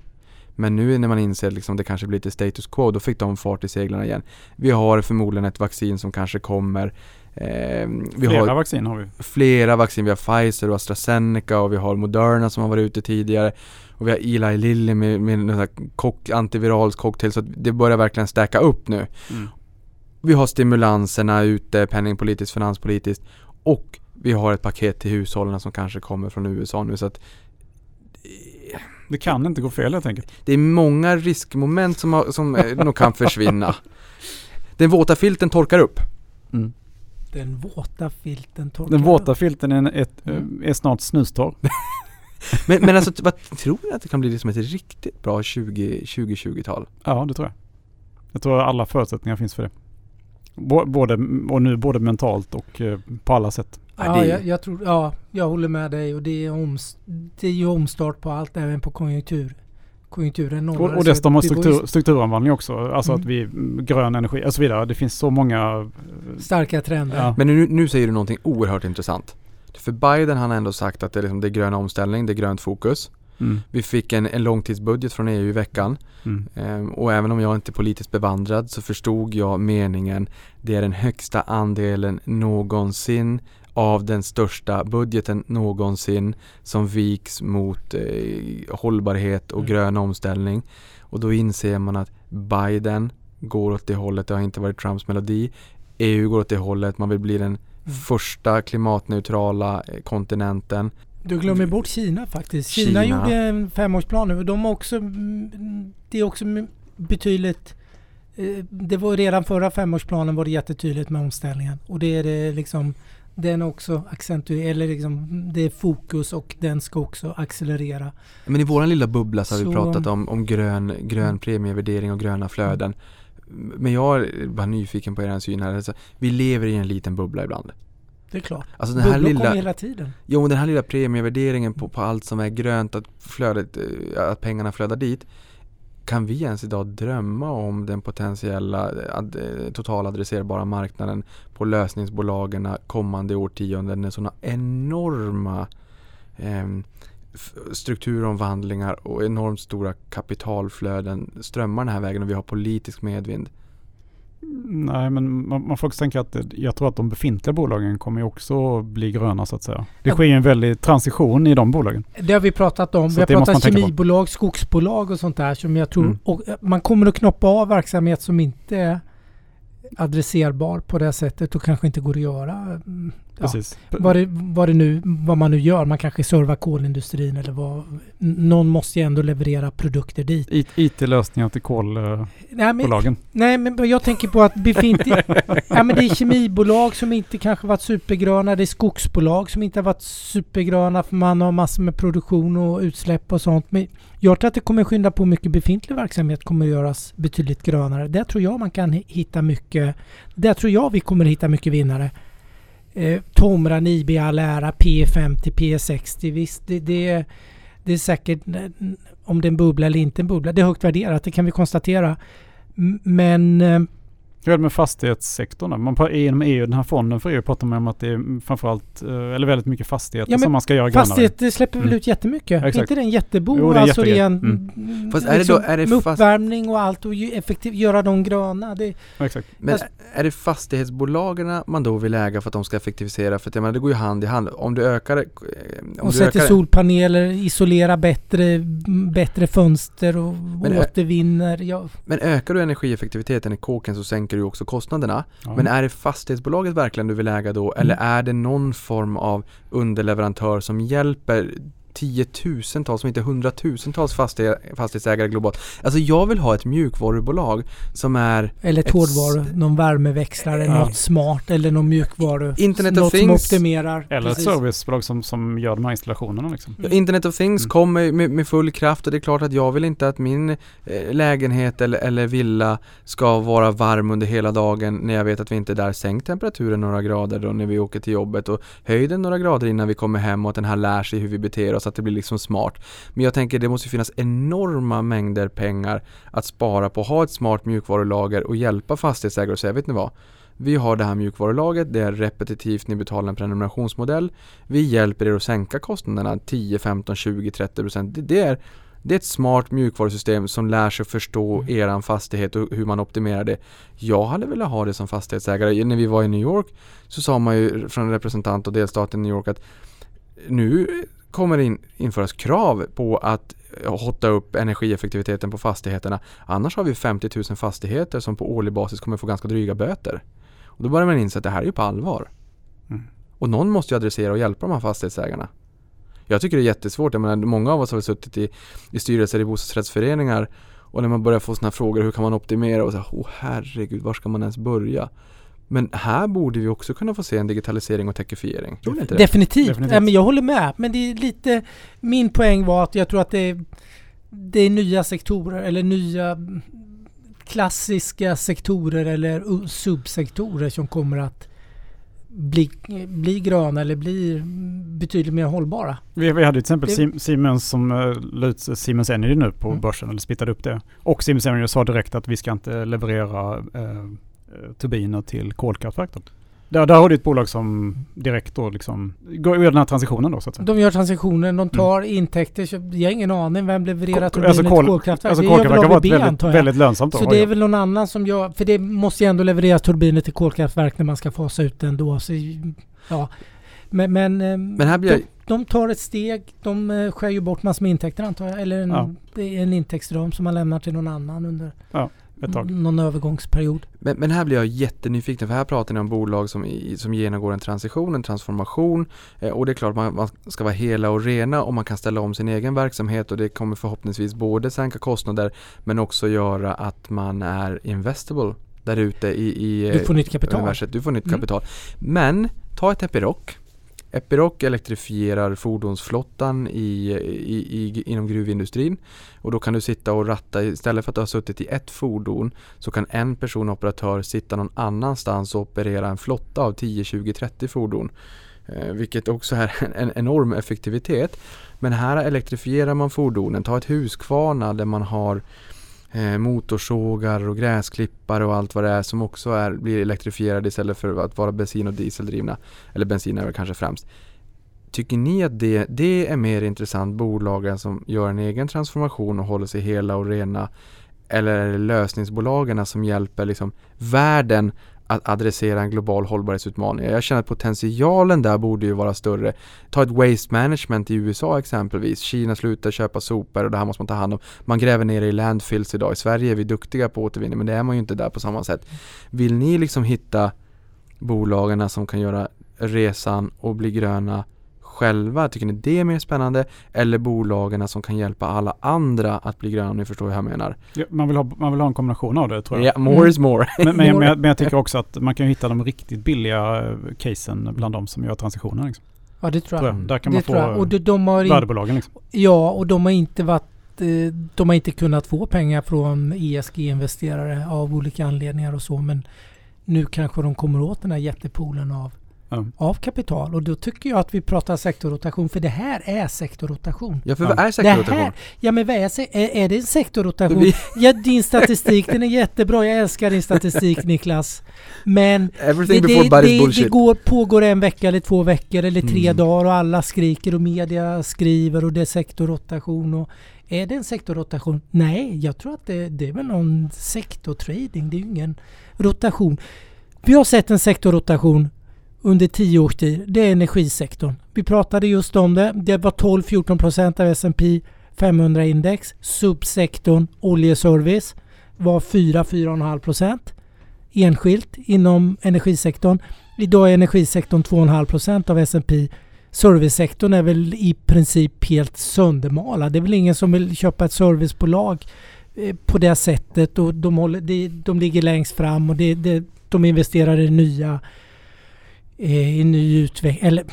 Men nu när man inser att liksom det kanske blir lite status quo, då fick de fart i seglarna igen. Vi har förmodligen ett vaccin som kanske kommer. Eh, vi flera har vaccin har vi. Flera vaccin. Vi har Pfizer och AstraZeneca och vi har Moderna som har varit ute tidigare. Och vi har Eli Lilly med, med en kock, antiviral cocktail. Så det börjar verkligen stärka upp nu. Mm. Vi har stimulanserna ute, penningpolitiskt, finanspolitiskt. Och vi har ett paket till hushållen som kanske kommer från USA nu. Så att det kan inte gå fel helt enkelt. Det är många riskmoment som, har, som eh, nog kan försvinna. Den våta filten torkar upp. Mm. Den våta filten torkar Den våta filten är, ett, mm. är snart snustorr. (laughs) men, men alltså, vad, tror du att det kan bli som ett riktigt bra 2020-tal? Ja, det tror jag. Jag tror att alla förutsättningar finns för det. Både, och nu både mentalt och eh, på alla sätt. Ja, jag, jag, tror, ja, jag håller med dig och det är, om, det är ju omstart på allt, även på konjunktur. Konjunkturen Och, och dessutom har struktur, strukturomvandling också. Alltså mm. att vi, grön energi och så vidare. Det finns så många... Eh, Starka trender. Ja. Men nu, nu säger du någonting oerhört intressant. För Biden han har ändå sagt att det är, liksom, det är grön omställning, det är grönt fokus. Mm. Vi fick en, en långtidsbudget från EU i veckan. Mm. Ehm, och även om jag inte är politiskt bevandrad så förstod jag meningen. Det är den högsta andelen någonsin av den största budgeten någonsin som viks mot eh, hållbarhet och mm. grön omställning. Och då inser man att Biden går åt det hållet, det har inte varit Trumps melodi. EU går åt det hållet, man vill bli den mm. första klimatneutrala eh, kontinenten. Du glömmer bort Kina faktiskt. Kina, Kina. gjorde en femårsplan nu. De har också, mm, det är också betydligt eh, det var redan förra femårsplanen var det jättetydligt med omställningen och det är det liksom den också accentuerar, eller liksom det är fokus och den ska också accelerera. Men i våran lilla bubbla så har så, vi pratat om, om grön, grön premievärdering och gröna flöden. Men jag är bara nyfiken på er syn här. Alltså, vi lever i en liten bubbla ibland. Det är klart. Alltså den här Bubblor lilla, kommer hela tiden. Jo, den här lilla premievärderingen på, på allt som är grönt, att, flödet, eh, att pengarna flödar dit. Kan vi ens idag drömma om den potentiella eh, eh, totaladresserbara marknaden på lösningsbolagen kommande årtionden när sådana enorma eh, strukturomvandlingar och enormt stora kapitalflöden strömmar den här vägen och vi har politisk medvind? Nej, men man, man får också tänka att jag tror att de befintliga bolagen kommer också bli gröna så att säga. Det sker en väldig transition i de bolagen. Det har vi pratat om. Så vi har pratat kemibolag, skogsbolag och sånt där som jag tror... Mm. Och eh, man kommer att knoppa av verksamhet som inte är adresserbar på det sättet och kanske inte går att göra. Precis. vad, det, vad, det nu, vad man nu gör. Man kanske servar kolindustrin eller vad. Någon måste ju ändå leverera produkter dit. IT-lösningar till kolbolagen. Nej, men, nej, men jag tänker på att befintliga... (laughs) ja, men det är kemibolag som inte kanske varit supergröna. Det är skogsbolag som inte har varit supergröna för man har massor med produktion och utsläpp och sånt. Men jag tror att det kommer skynda på mycket befintlig verksamhet kommer att göras betydligt grönare. Där tror jag man kan hitta mycket. Där tror jag vi kommer hitta mycket vinnare. Eh, Tomra, Nibe, all ära, P50, P60. Visst, det, det, det är säkert om det är en bubbla eller inte en bubbla. Det är högt värderat, det kan vi konstatera. Men eh, hur är det med fastighetssektorn? Man, på- inom EU, den här fonden för EU pratar man om att det är framförallt, eh, eller väldigt mycket fastigheter Ja, som man ska göra grönare. fastigheter släpper väl Mm. ut jättemycket? Exakt. Inte det en jättebo? Jo, det är en alltså Mm. Fast är det då- är det med fast- uppvärmning och allt och ju effektiv, göra dem gröna. Det, Ja, Exakt. Men är det fastighetsbolagen man då vill äga för att de ska effektivisera? För att jag menar, det går ju hand i hand. Om du ökar... eh, Om och du sätter ökar, solpaneler, isolera bättre, bättre fönster och Men, återvinner. Ja, Men ökar du energieffektiviteten i kåken så sänker du också kostnaderna. Ja. Men är det fastighetsbolaget verkligen du vill äga då? Eller Mm. är det någon form av underleverantör som hjälper tiotusentals, om inte hundratusentals fastig- fastighetsägare globalt? Alltså jag vill ha ett mjukvarubolag som är eller ett Ett hårdvaru, s- någon värmeväxlare, Ja. något smart eller någon mjukvaru. Internet of något som Things. optimerar. Eller ett Precis. servicebolag som, som gör de här installationerna liksom. Ja, Internet of Things Mm. kommer med, med full kraft och det är klart att jag vill inte att min eh, lägenhet eller, eller villa ska vara varm under hela dagen när jag vet att vi inte är där. Sänk temperaturen några grader då när vi åker till jobbet och höj den några grader innan vi kommer hem och att den här lär sig hur vi beter oss, att det blir liksom smart. Men jag tänker det måste finnas enorma mängder pengar att spara på att ha ett smart mjukvarulager och hjälpa fastighetsägare och säga, vet ni vad? Vi har det här mjukvarulaget, det är repetitivt, ni betalar en prenumerationsmodell. Vi hjälper er att sänka kostnaderna 10, 15, 20, 30 procent. Det, det, är, det är ett smart mjukvarusystem som lär sig förstå Mm. eran fastighet och hur man optimerar det. Jag hade velat ha det som fastighetsägare. När vi var i New York så sa man ju från en representant av delstaten New York att nu kommer det in, införas krav på att hotta upp energieffektiviteten på fastigheterna. Annars har vi 50 000 fastigheter som på årlig basis kommer få ganska dryga böter. Och då börjar man inse att det här är ju på allvar. Mm. Och någon måste ju adressera och hjälpa de här fastighetsägarna. Jag tycker det är jättesvårt. Jag menar, många av oss har väl suttit i, i styrelser i bostadsrättsföreningar och när man börjar få sådana här frågor, hur kan man optimera? Och så här, åh herregud, var ska man ens börja? Men här borde vi också kunna få se en digitalisering och techifiering. Tror ni inte det? Definitivt. Definitivt. Ja, men jag håller med. Men det är lite... Min poäng var att jag tror att det är, det är nya sektorer eller nya klassiska sektorer eller subsektorer som kommer att bli, bli gröna eller bli mm, betydligt mer hållbara. Vi, vi hade till exempel Det- Siemens som uh, la ut Siemens Energy nu på Mm. börsen, eller splittade upp det. Och Siemens Energy sa direkt att vi ska inte leverera eh, eh, turbiner till kolkraftverk. Då. Där, där har du ett bolag som direkt då liksom går gör den här transitionen då så att säga. De gör transaktionen, de tar intäkter. så Jag har ingen aning vem levererar turbiner alltså till kol- kolkraftverk. Alltså kolkraftverk har varit väldigt, väldigt lönsamt. Då, Så det är väl någon annan som gör, för det måste ju ändå levereras turbiner till kolkraftverk när man ska fasa ut den då. Så, ja. Men, men, eh, Men här blir jag, de, de tar ett steg, de eh, skär ju bort massor med intäkter antar jag. Eller en, Ja. en intäktsram som man lämnar till någon annan under ett tag. någon övergångsperiod. Men, men här blir jag jättenyfiken för här pratar ni om bolag som, som genomgår en transition, en transformation eh, och det är klart man, man ska vara hela och rena och man kan ställa om sin egen verksamhet och det kommer förhoppningsvis både sänka kostnader men också göra att man är investable där ute i, i Du får nytt kapital. universet. Du får nytt Mm. kapital. Men ta ett Epiroc. Epiroc elektrifierar fordonsflottan i, i, i, inom gruvindustrin och då kan du sitta och ratta istället för att du har suttit i ett fordon så kan en person operatör sitta någon annanstans och operera en flotta av 10, 20, 30 fordon. Eh, vilket också är en, (laughs) en enorm effektivitet. Men här elektrifierar man fordonen. Ta ett Husqvarna där man har eh, motorsågar och gräsklippare och allt vad det är som också är, blir elektrifierade istället för att vara bensin och dieseldrivna. Eller bensin är väl kanske främst. Tycker ni att det, det är mer intressant bolagen som gör en egen transformation och håller sig hela och rena? Eller är det lösningsbolagen som hjälper liksom världen att adressera en global hållbarhetsutmaning? Jag känner att potentialen där borde ju vara större. Ta ett waste management i USA exempelvis. Kina slutar köpa sopor och det här måste man ta hand om. Man gräver ner i landfills idag. I Sverige är vi duktiga på återvinning men det är man ju inte där på samma sätt. Vill ni liksom hitta bolagen som kan göra resan och bli gröna själva? Tycker ni det är mer spännande? Eller bolagen som kan hjälpa alla andra att bli gröna om ni förstår vad jag menar? Ja, man, vill ha, man vill ha en kombination av det tror jag. Ja, yeah, more is more. men, men, (laughs) men, jag, men, jag, tycker också att man kan hitta de riktigt billiga eh, casen bland de som gör transitionen. Liksom. Ja det tror jag. Där kan man det få och de, de har värdebolagen. Liksom. Ja och de har inte varit eh, de har inte kunnat få pengar från ESG-investerare av olika anledningar och så men nu kanske de kommer åt den här jättepoolen av mm. av kapital. Och då tycker jag att vi pratar sektorrotation för det här är sektorrotation. Ja, för vad är sektorrotation? Här, ja, men vad är, är, är det en sektorrotation? ja, din statistik den är jättebra. Jag älskar din statistik Niklas. Men Everything det, det, det, det går, pågår en vecka eller två veckor eller tre mm. dagar och alla skriker och media skriver och det är sektorrotation. Och är det en sektorrotation? Nej, jag tror att det, det är väl någon sektortrading. Det är ju ingen rotation. Vi har sett en sektorrotation under tio års tid, det är energisektorn. Vi pratade just om det. Det var 12-14 procent av S&P 500-index. Subsektorn oljeservice var 4-4,5 procent enskilt inom energisektorn. Idag är energisektorn 2,5 procent av S&P Servicesektorn är väl i princip helt söndermalad. Det är väl ingen som vill köpa ett servicebolag eh, på det sättet och de, håller, de, de ligger längst fram och det, det, de investerar i nya i ny utveckling. Eller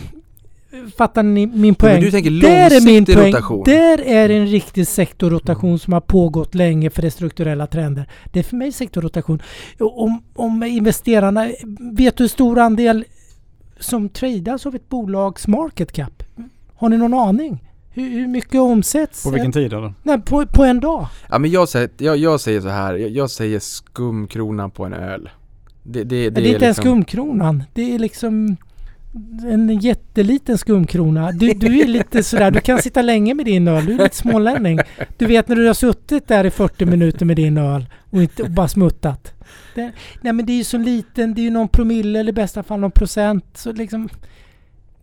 Fattar ni min poäng? Men du tänker där är min poäng. rotation? Där är en riktig sektorrotation mm. som har pågått länge för det strukturella trender. Det är för mig sektorrotation. Om, om investerarna, vet du hur stor andel som tradas av ett bolags market cap? Har ni någon aning? Hur, hur mycket omsätts? På vilken tid eller? Nej, på, på en dag. Ja men jag säger, jag, jag säger så här, jag, jag säger skumkronan på en öl. Det, det, det, det är inte liksom... ens skumkronan. Det är liksom en jätteliten skumkrona. Du, du är lite sådär, du kan sitta länge med din öl. Du är lite smålänning. Du vet när du har suttit där i 40 minuter med din öl och, inte, och bara smuttat. Det, nej men det är ju så liten, det är ju någon promille eller i bästa fall någon procent. Så liksom,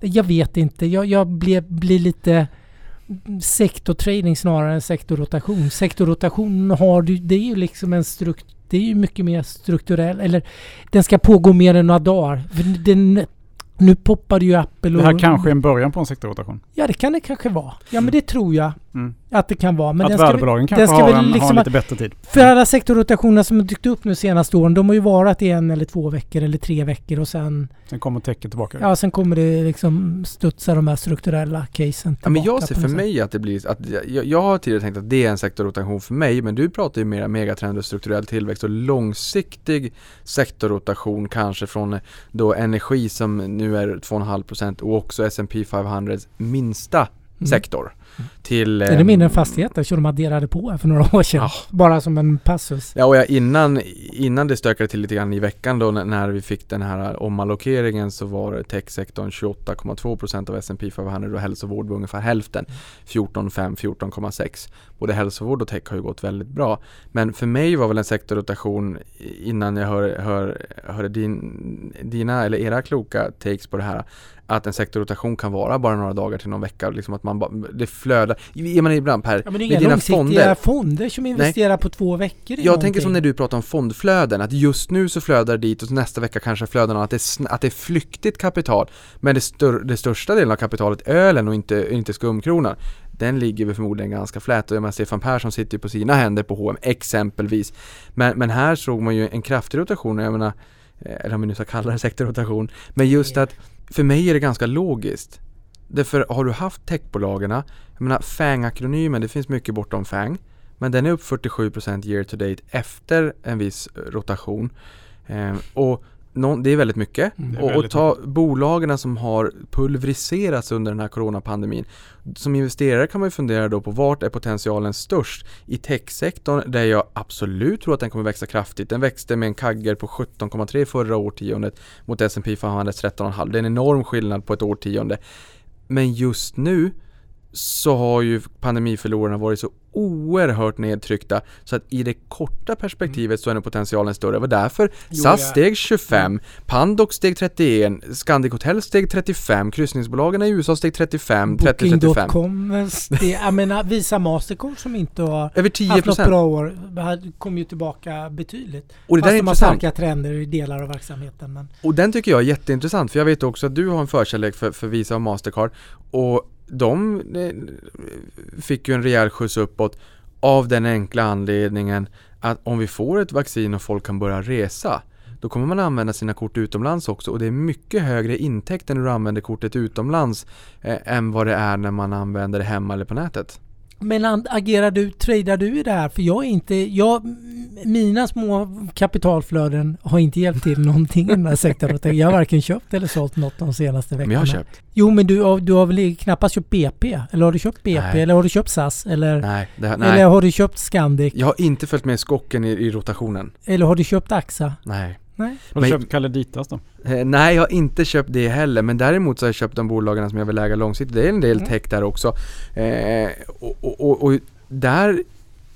jag vet inte, jag, jag blir, blir lite sektortrading snarare än sektorrotation. Sektorrotation har du, det är ju liksom en struktur det är ju mycket mer strukturell, eller den ska pågå mer än några dagar. Den, nu poppar ju Apple och... Det här kanske är en början på en sektorrotation? Ja det kan det kanske vara. Ja men det tror jag mm. att det kan vara. Men att värdebolagen kanske har, en, liksom har lite bättre tid? För alla sektorrotationer som har dykt upp nu senaste åren, de har ju varit i en eller två veckor eller tre veckor och sen... Sen kommer täcket tillbaka? Ja, sen kommer det liksom studsa de här strukturella casen tillbaka. Ja, men jag ser för mig att det blir... Att jag, jag har tidigare tänkt att det är en sektorrotation för mig, men du pratar ju mer megatrender, strukturell tillväxt och långsiktig sektorrotation kanske från då energi som nu är 2,5% och också S&P 500 minsta mm. sektor till... Är det mindre än fastigheter som de adderade på för några år sedan? Ja. Bara som en passus. Ja, och ja, innan, innan det stökade till lite grann i veckan då när vi fick den här omallokeringen så var techsektorn 28,2% av S&P 500 och hälsovård var ungefär hälften. 14,5, 14,6. Både hälsovård och tech har ju gått väldigt bra. Men för mig var väl en sektorrotation innan jag hör, hör, hörde din, dina eller era kloka takes på det här att en sektorrotation kan vara bara några dagar till någon vecka. Liksom att man bara, det flödar. Är man ibland Per, ja, men det är inga långsiktiga fonder, fonder som investerar Nej. på två veckor i Jag någonting. tänker som när du pratar om fondflöden, att just nu så flödar det dit och nästa vecka kanske flödar att det är, att det är flyktigt kapital. Men det, stör, det största delen av kapitalet, ölen och inte, inte skumkronan, den ligger väl förmodligen ganska flät och jag menar Stefan Persson sitter ju på sina händer på H&M exempelvis. Men, men här såg man ju en kraftig rotation, jag menar, eh, eller om vi nu ska kalla det sektorrotation, men just att för mig är det ganska logiskt. Därför har du haft techbolagen, jag menar FANG-akronymen, det finns mycket bortom FANG. Men den är upp 47% year to date efter en viss rotation. Eh, och någon, det är väldigt mycket. Mm, och, och, ta bolagen som har pulveriserats under den här coronapandemin. Som investerare kan man ju fundera då på vart är potentialen störst? I techsektorn där jag absolut tror att den kommer växa kraftigt. Den växte med en kagger på 17,3 förra årtiondet mot S&P 500 13,5. Det är en enorm skillnad på ett årtionde. Men just nu så har ju pandemiförlorarna varit så oerhört nedtryckta så att i det korta perspektivet så är nog potentialen större. Det var därför Jo, SAS ja. steg 25, Pandox steg 31, Scandic Hotel steg 35, kryssningsbolagen i USA steg 35, 30-35. Booking.com, eh, det- jag menar Visa Mastercard som inte har Över 10 haft något bra år kom ju tillbaka betydligt. Och det där Fast är de har starka trender i delar av verksamheten. Men Och den tycker jag är jätteintressant för jag vet också att du har en förkärlek för, för Visa och Mastercard och de eh, fick ju en rejäl skjuts uppåt av den enkla anledningen att om vi får ett vaccin och folk kan börja resa då kommer man använda sina kort utomlands också och det är mycket högre intäkter när du använder kortet utomlands eh, än vad det är när man använder det hemma eller på nätet. Men agerar du, tradar du i det här? För jag är inte, jag, mina små kapitalflöden har inte hjälpt till någonting i den här sektorn. Jag har varken köpt eller sålt något de senaste veckorna. Men jag har köpt. Jo men du, har- du har väl knappast köpt BP? Eller har du köpt BP? Nej. Eller har du köpt SAS? Eller, Nej, här- eller nej. har du köpt Scandic? Jag har inte följt med skocken i, i rotationen. Eller har du köpt AXA? Nej. Har du köpt Caleditas då? Eh, nej, jag har inte köpt det heller, men däremot så har jag köpt de bolagen som jag vill äga långsiktigt. Det är en del Mm. tech där också. Eh, och, och, och, och där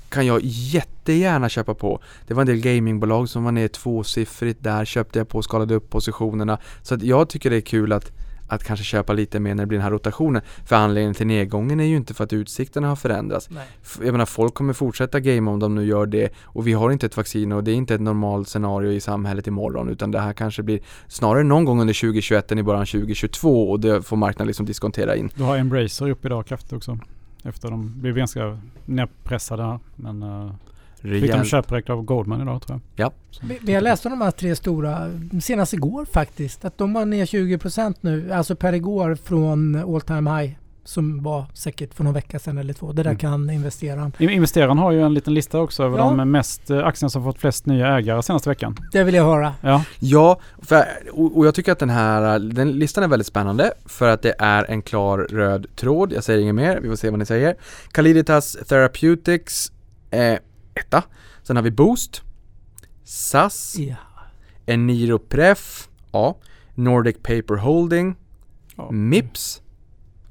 kan jag jättegärna köpa på. Det var en del gamingbolag som var ner tvåsiffrigt, där köpte jag på och skalade upp positionerna. Så att jag tycker det är kul att att kanske köpa lite mer när det blir den här rotationen. För anledningen till nedgången är ju inte för att utsikterna har förändrats. Nej. Jag menar folk kommer fortsätta gamea om de nu gör det och vi har inte ett vaccin och det är inte ett normalt scenario i samhället imorgon utan det här kanske blir snarare någon gång under 2021 än i början 2022 och det får marknaden liksom diskontera in. Du har Embracer upp idag kraftigt också. Efter de blev ganska nedpressade här. Men uh, fick de Rejält. köpräck av Goldman idag tror jag. Ja. Vi, vi har läst om de här tre stora, senast igår faktiskt, att de var ner 20% nu, alltså per igår från all time high. Som var säkert för någon vecka sedan eller två. Det där Mm. kan investeraren. In- Investeraren har ju en liten lista också över Ja. de mest eh, aktierna som fått flest nya ägare senaste veckan. Det vill jag höra. Ja, Ja, för, och, och jag tycker att den här den listan är väldigt spännande för att det är en klar röd tråd. Jag säger inget mer, vi får se vad ni säger. Caliditas Therapeutics eh, etta. Sen har vi Boost, SAS, Ja. Eniropref, ja. Nordic Paper Holding, Ja. Mips,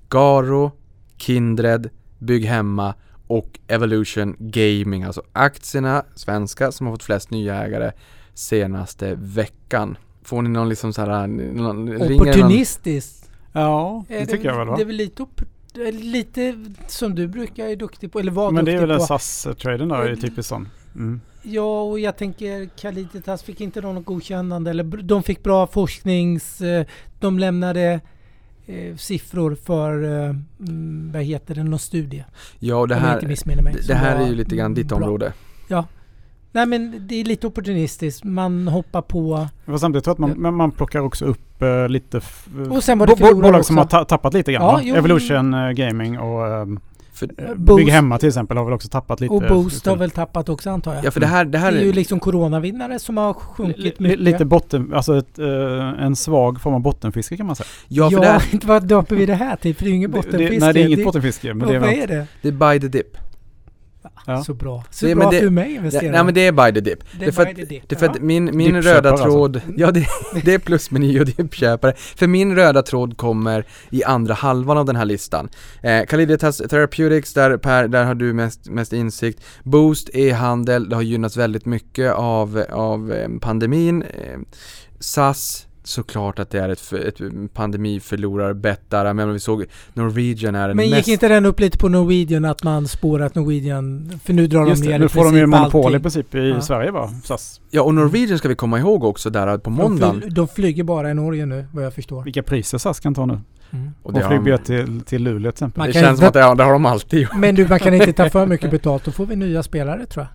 Garo, Kindred, Bygghemma och Evolution Gaming. Alltså aktierna, svenska, som har fått flest nya ägare senaste veckan. Får ni någon liksom så här, någon, ringer det någon- Opportunistiskt. ja det Är tycker jag väl va? Det är väl lite, det är lite som du brukar är duktig på, eller var Men det är väl den SAS-traden där är typiskt sån. Mm. Ja, och jag tänker Caliditas fick inte något godkännande eller de fick bra forsknings... eh, De lämnade eh, siffror för, eh, mm, vad heter det, någon studie. Ja, och det här, mig. det, här är ju lite grann ditt bra. område. Nej men det är lite opportunistiskt. Man hoppar på... Men samtidigt tror jag att man, men man plockar också upp eh, lite f- Och sen var det bo- bolag som har också. ta- tappat lite grann Ja, jo. Evolution eh, Gaming och um, För, Boost- Bygghemma till exempel har väl också tappat lite. Och Boost har väl tappat också antar jag. ja, för det här, det här det är ju liksom coronavinnare som har sjunkit mycket. Lite botten, alltså ett, eh, en svag form av bottenfiske kan man säga. Ja, för ja, det, här, inte (laughs) vad döper vi det här till? För det är ju ingen Det- bottenfiske. det, nej det är inget bottenfiske. Men det är vad är det? det är buy the dip. Ja. Så bra. Så Det- bra det- för mig Ja, investera. nej men det är buy the dip. det det är att- by the dip. Det är för att min, min röda alltså. tråd, (laughs) ja det, det är plusmeny och dippköpare. För min röda tråd kommer i andra halvan av den här listan. Eh, Caliditas Therapeutics, där, per, där har du mest, mest insikt. Boost, e-handel, det har gynnats väldigt mycket av, av eh, pandemin. Eh, SAS, såklart att det är ett, ett pandemiförlorarbett där, men vi såg Norwegian är den Men mest gick inte den upp lite på Norwegian att man spårat Norwegian? För nu drar Just de ner det, nu får de ju monopol i princip i Ja. Sverige va? SAS. Ja och Norwegian ska vi komma ihåg också där på måndagen. De, fly, de flyger bara i Norge nu vad jag förstår. Vilka priser SAS kan ta nu. Mm. Och De flyger de, till, till Luleå till exempel. Man det känns inte- som att det, ja, det har de alltid gjort. Men du, man kan inte ta för (laughs) mycket betalt. Då får vi nya spelare tror jag.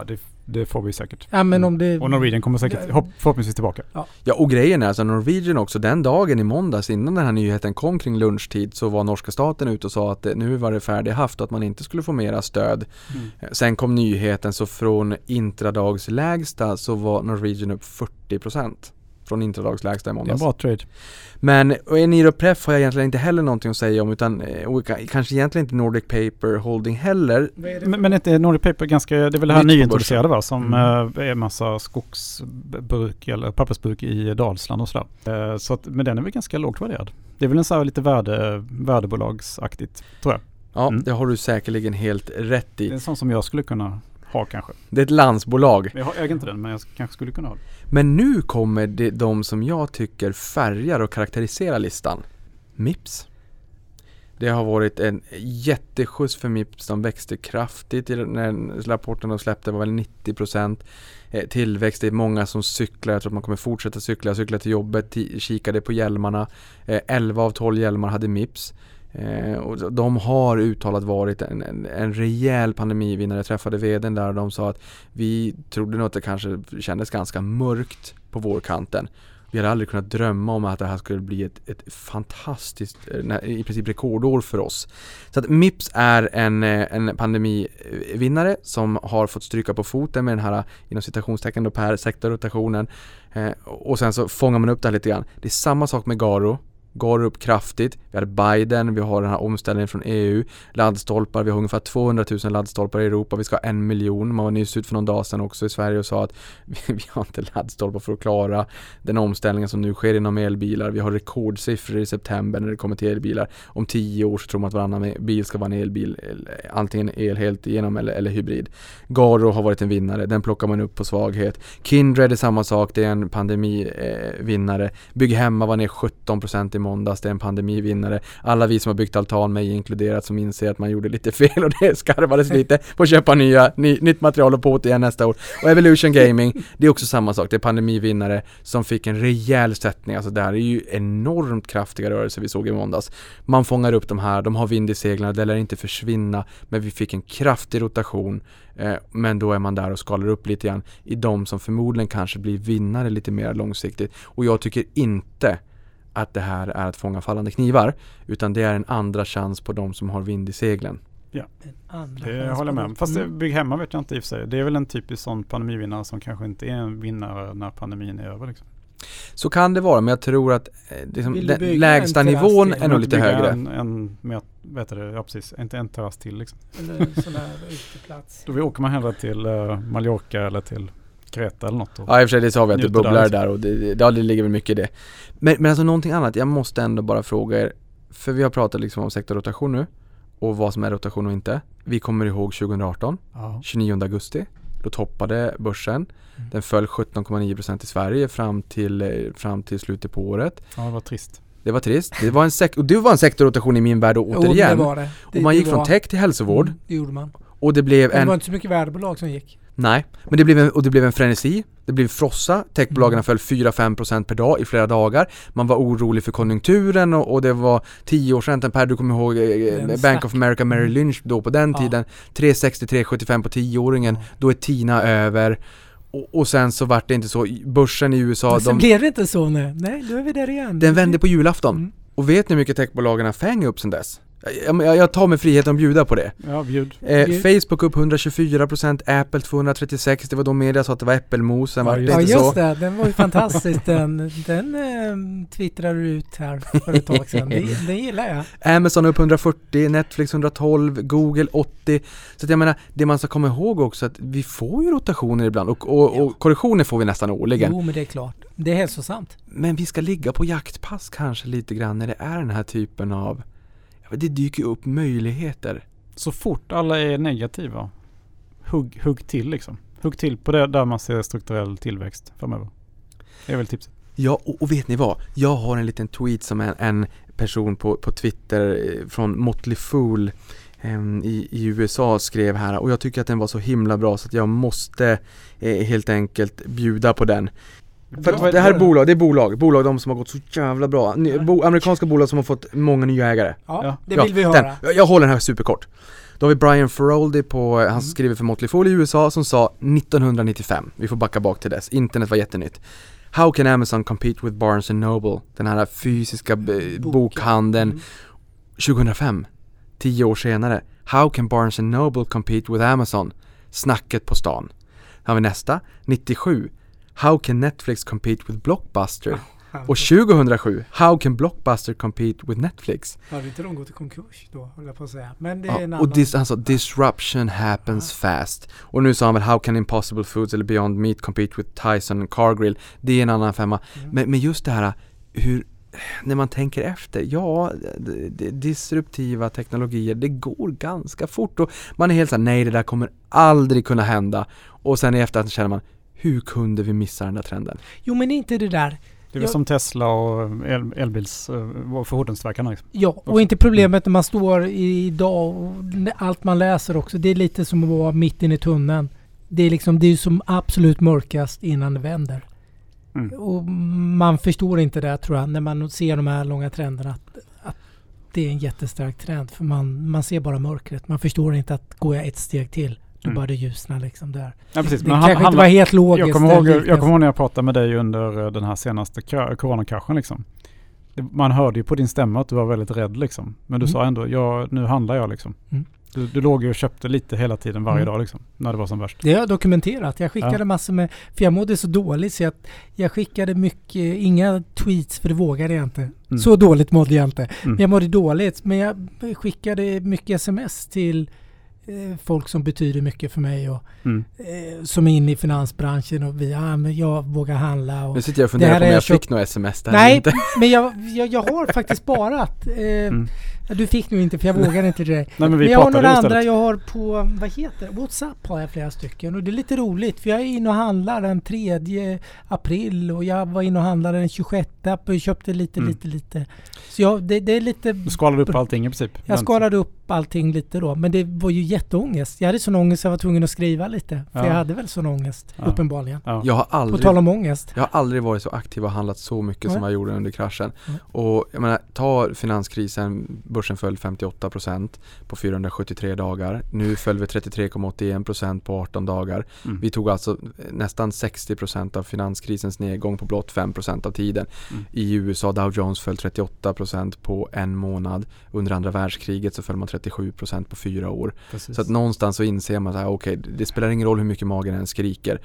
Ja det, det får vi säkert. Ja men om det... Och Norwegian kommer säkert hopp, förhoppningsvis tillbaka. Ja och grejen är alltså Norwegian också, den dagen i måndags innan den här nyheten kom kring lunchtid så var norska staten ute och sa att det, nu var det färdighaft och att man inte skulle få mera stöd. Mm. Eh, Sen kom nyheten så från intradagslägsta så var Norwegian upp 40% från intradagslägsta i Det är en måndags. bra trade. Men och Eniro Pref har jag egentligen inte heller någonting att säga om utan eh, och ka- kanske egentligen inte Nordic Paper Holding heller. Men, men inte Nordic Paper ganska, det är väl det här nyintroducerade va? Som Mm. eh, är massa skogsbruk eller pappersbruk i Dalsland och sådär. Eh, så att, men den är väl ganska lågt värderad. Det är väl en så här lite värde, värdebolagsaktigt tror jag. Ja, Mm. det har du säkerligen helt rätt Det är i. en sån som jag skulle kunna ha kanske. Det är ett landsbolag. Jag har- äger inte den men jag kanske skulle kunna ha den. Men nu kommer det de som jag tycker färgar och karaktäriserar listan. Mips. Det har varit en jätteskjuts för Mips. De växte kraftigt när rapporten de släppte var väl 90% eh, tillväxt. Det är många som cyklar. Jag tror att man kommer fortsätta cykla. Jag cyklade till jobbet, kikade på hjälmarna. Eh, 11 av 12 hjälmar hade Mips. Eh, och de har uttalat varit en, en, en rejäl pandemivinnare. Jag träffade vdn där och de sa att vi trodde nog att det kanske kändes ganska mörkt på vårkanten. Vi hade aldrig kunnat drömma om att det här skulle bli ett, ett fantastiskt, eh, i princip rekordår för oss. Så att Mips är en, eh, en pandemivinnare som har fått stryka på foten med den här eh, inom citationstecken då per sektorrotationen. Eh, och sen så fångar man upp det här lite grann. Det är samma sak med Garo. Garo upp kraftigt. Vi har Biden, vi har den här omställningen från EU, laddstolpar, vi har ungefär 200 000 laddstolpar i Europa, vi ska ha en miljon. Man var nyss ut för någon dag sedan också i Sverige och sa att (laughs) vi, vi har inte laddstolpar för att klara den omställningen som nu sker inom elbilar. Vi har rekordsiffror i september när det kommer till elbilar. Om tio år så tror man att varannan bil ska vara en elbil, antingen el helt igenom eller, eller hybrid. Garo har varit en vinnare, den plockar man upp på svaghet. Kindred är samma sak, det är en pandemivinnare. Eh, vinnare. Bygg hemma var ner 17% i måndags, det är en pandemivinnare. Alla vi som har byggt altan, mig inkluderat, som inser att man gjorde lite (laughs) fel och det skarvades lite på att köpa nya, ny, nytt material och på det igen nästa år. Och Evolution Gaming, det är också samma sak, det är pandemivinnare som fick en rejäl sättning. Alltså det här är ju enormt kraftiga rörelser vi såg i måndags. Man fångar upp de här, de har vind i seglen, det lär inte försvinna, men vi fick en kraftig rotation. Eh, men då är man där och skalar upp lite grann i de som förmodligen kanske blir vinnare lite mer långsiktigt. Och jag tycker inte att det här är att fånga fallande knivar utan det är en andra chans på de som har vind i seglen. Det håller jag med om. Fast det, Mm. Bygg hemma vet jag inte i och för sig. Det är väl en typisk sån pandemivinnare som kanske inte är en vinnare när pandemin är över. Liksom. Så kan det vara men jag tror att eh, liksom, lägsta nivån är nog lite högre. En, en med, vet du ja precis, inte en terrass till liksom. Eller en sån här uteplats. Då åker man hellre till uh, Mallorca eller till Kreta eller något. Ja i och för sig det sa vi att det där, bubblar liksom. där och det, det, det ligger väl mycket i det. Men, men alltså någonting annat, jag måste ändå bara fråga er För vi har pratat liksom om sektorrotation nu och vad som är rotation och inte. Vi kommer ihåg 2018, ja. 29 augusti. Då toppade börsen. Den föll 17,9% i Sverige fram till, eh, fram till slutet på året. ja, det var trist. Det var trist. Det var en, sek- och det var en sektorrotation i min värld och Jo, återigen. det var det. och man gick det från var- tech till hälsovård Mm, det gjorde man. och det blev Men det en var inte så mycket värdebolag som gick. Nej, men det blev en, och det blev en frenesi. Det blev frossa. Techbolagen Mm. föll 4-5% per dag i flera dagar. Man var orolig för konjunkturen och, och det var 10-årsräntan per, du kommer ihåg eh, Den Bank of America Merrill Lynch då på den Ja. tiden. 3,60-3,75 på 10-åringen. Då är TINA över. Och, och sen så vart det inte så. Börsen i USA, Men sen de, blev det inte så nu. Nej, då är vi där igen. den vände på julafton. Mm. Och vet ni hur mycket techbolagen har fängt upp sen dess? Jag, jag, tar mig friheten att bjuda på det. Ja, bjud. Eh. Facebook upp 124%, Apple 236, det var då media sa att det var äppelmos, sen Ja, var det just Ja inte just så. det, den var ju fantastisk den. Den eh, twittrade du ut här för ett tag sedan. Den, den gillar jag. Amazon upp 140, Netflix 112, Google 80. Så att jag menar, det man ska komma ihåg också att vi får ju rotationer ibland och, och, och korrektioner får vi nästan årligen. Jo men det är klart. Det är hälsosamt. Men vi ska ligga på jaktpass kanske lite grann när det är den här typen av ja, det dyker ju upp möjligheter. Så fort alla är negativa, hugg, hugg till liksom. Hugg till på det där man ser strukturell tillväxt framöver. Det är väl tipset. Ja, och, och vet ni vad? Jag har en liten tweet som en, en person på, på Twitter eh, från Motley Fool em, i, i USA skrev här och jag tycker att den var så himla bra så att jag måste eh, helt enkelt bjuda på den. För att det här är bolag, det är bolag, bolag de som har gått så jävla bra. Ny, bo, amerikanska bolag som har fått många nya ägare. Ja, det vill vi den. höra. Jag, jag håller den här superkort. Då har vi Brian Feroldi på, han Mm. skriver för Motley Fool i USA som sa 1995, vi får backa bak till dess, internet var jättenytt. How can Amazon compete with Barnes and Noble? Den här fysiska b- bokhandeln. Mm. 2005, 10 år senare. How can Barnes and Noble compete with Amazon? Snacket på stan. Här har vi nästa, 97. How can Netflix compete with Blockbuster? (laughs) Och 2007, How can Blockbuster compete with Netflix? Hade inte de gått i konkurs då, höll jag på att säga. Men det är Ja, en och annan... dis, alltså, disruption happens fast. Och nu sa han väl How can Impossible Foods eller Beyond Meat compete with Tyson and Cargill? Det är en annan femma. Mm. Men, men just det här hur när man tänker efter, ja, disruptiva teknologier, det går ganska fort och man är helt såhär, nej det där kommer aldrig kunna hända. Och sen i efterhand känner man, hur kunde vi missa den där trenden? Jo men inte det där. Det är väl Jag- som Tesla och el, elbils, eh, fordonstillverkarna. Liksom. Ja, och inte problemet när man står idag och allt man läser också. Det är lite som att vara mitt inne i tunneln. Det är liksom, det är som absolut mörkast innan det vänder. Mm. Och man förstår inte det tror jag när man ser de här långa trenderna. Att, att det är en jättestark trend. För man, man ser bara mörkret. Man förstår inte att går jag ett steg till då Mm. börjar det ljusna liksom där. Ja, precis. det Men kanske han- inte var helt logiskt. jag, kommer ihåg, jag kommer ihåg när jag pratade med dig under eh, den här senaste coronakraschen. Liksom. Man hörde ju på din stämma att du var väldigt rädd. Liksom. Men du Mm. sa ändå, ja, nu handlar jag. Liksom. Mm. Du, du låg ju och köpte lite hela tiden varje Mm. dag liksom, när det var som värst. Det har jag dokumenterat. Jag skickade Ja. massor med... För jag mådde så dåligt så jag, jag skickade mycket... Inga tweets för det vågade jag inte. Mm. Så dåligt mådde jag inte. Mm. Men jag mådde dåligt. Men jag skickade mycket sms till folk som betyder mycket för mig och Mm. eh, som är inne i finansbranschen och vi, ja men jag vågar handla. Och, Nu sitter jag och funderar på om jag köpt- fick några sms där Nej, men jag, jag, jag har faktiskt sparat. Eh, Mm. Ja, Du fick nog inte för jag vågar inte till dig. Nej, men vi Men jag har några istället. andra jag har på, vad heter det? Whatsapp har jag flera stycken och det är lite roligt för jag är inne och handlar den 3 april och jag var inne och handlade den 26 april och köpte lite, Mm. lite, lite. Så jag, det, det är lite... Du skalade upp allting i princip. Jag skalade upp allting lite då men det var ju jätteångest. Jag hade sån ångest så jag var tvungen att skriva lite. För Ja. jag hade väl sån ångest, Ja. uppenbarligen. Ja. Jag har På aldrig tal om ångest. Jag har aldrig varit så aktiv och handlat så mycket som jag gjorde under kraschen. Mm. Och jag menar, ta finanskrisen, börsen föll 58% på 473 dagar. Nu föll vi 33,81% på 18 dagar. Mm. Vi tog alltså nästan 60% av finanskrisens nedgång på blott 5% av tiden. Mm. I USA Dow Jones föll 38% på en månad. Under andra världskriget så föll man 37% på fyra år. Precis. Så att någonstans så inser man att okej, det spelar ingen roll hur mycket magen än skriker.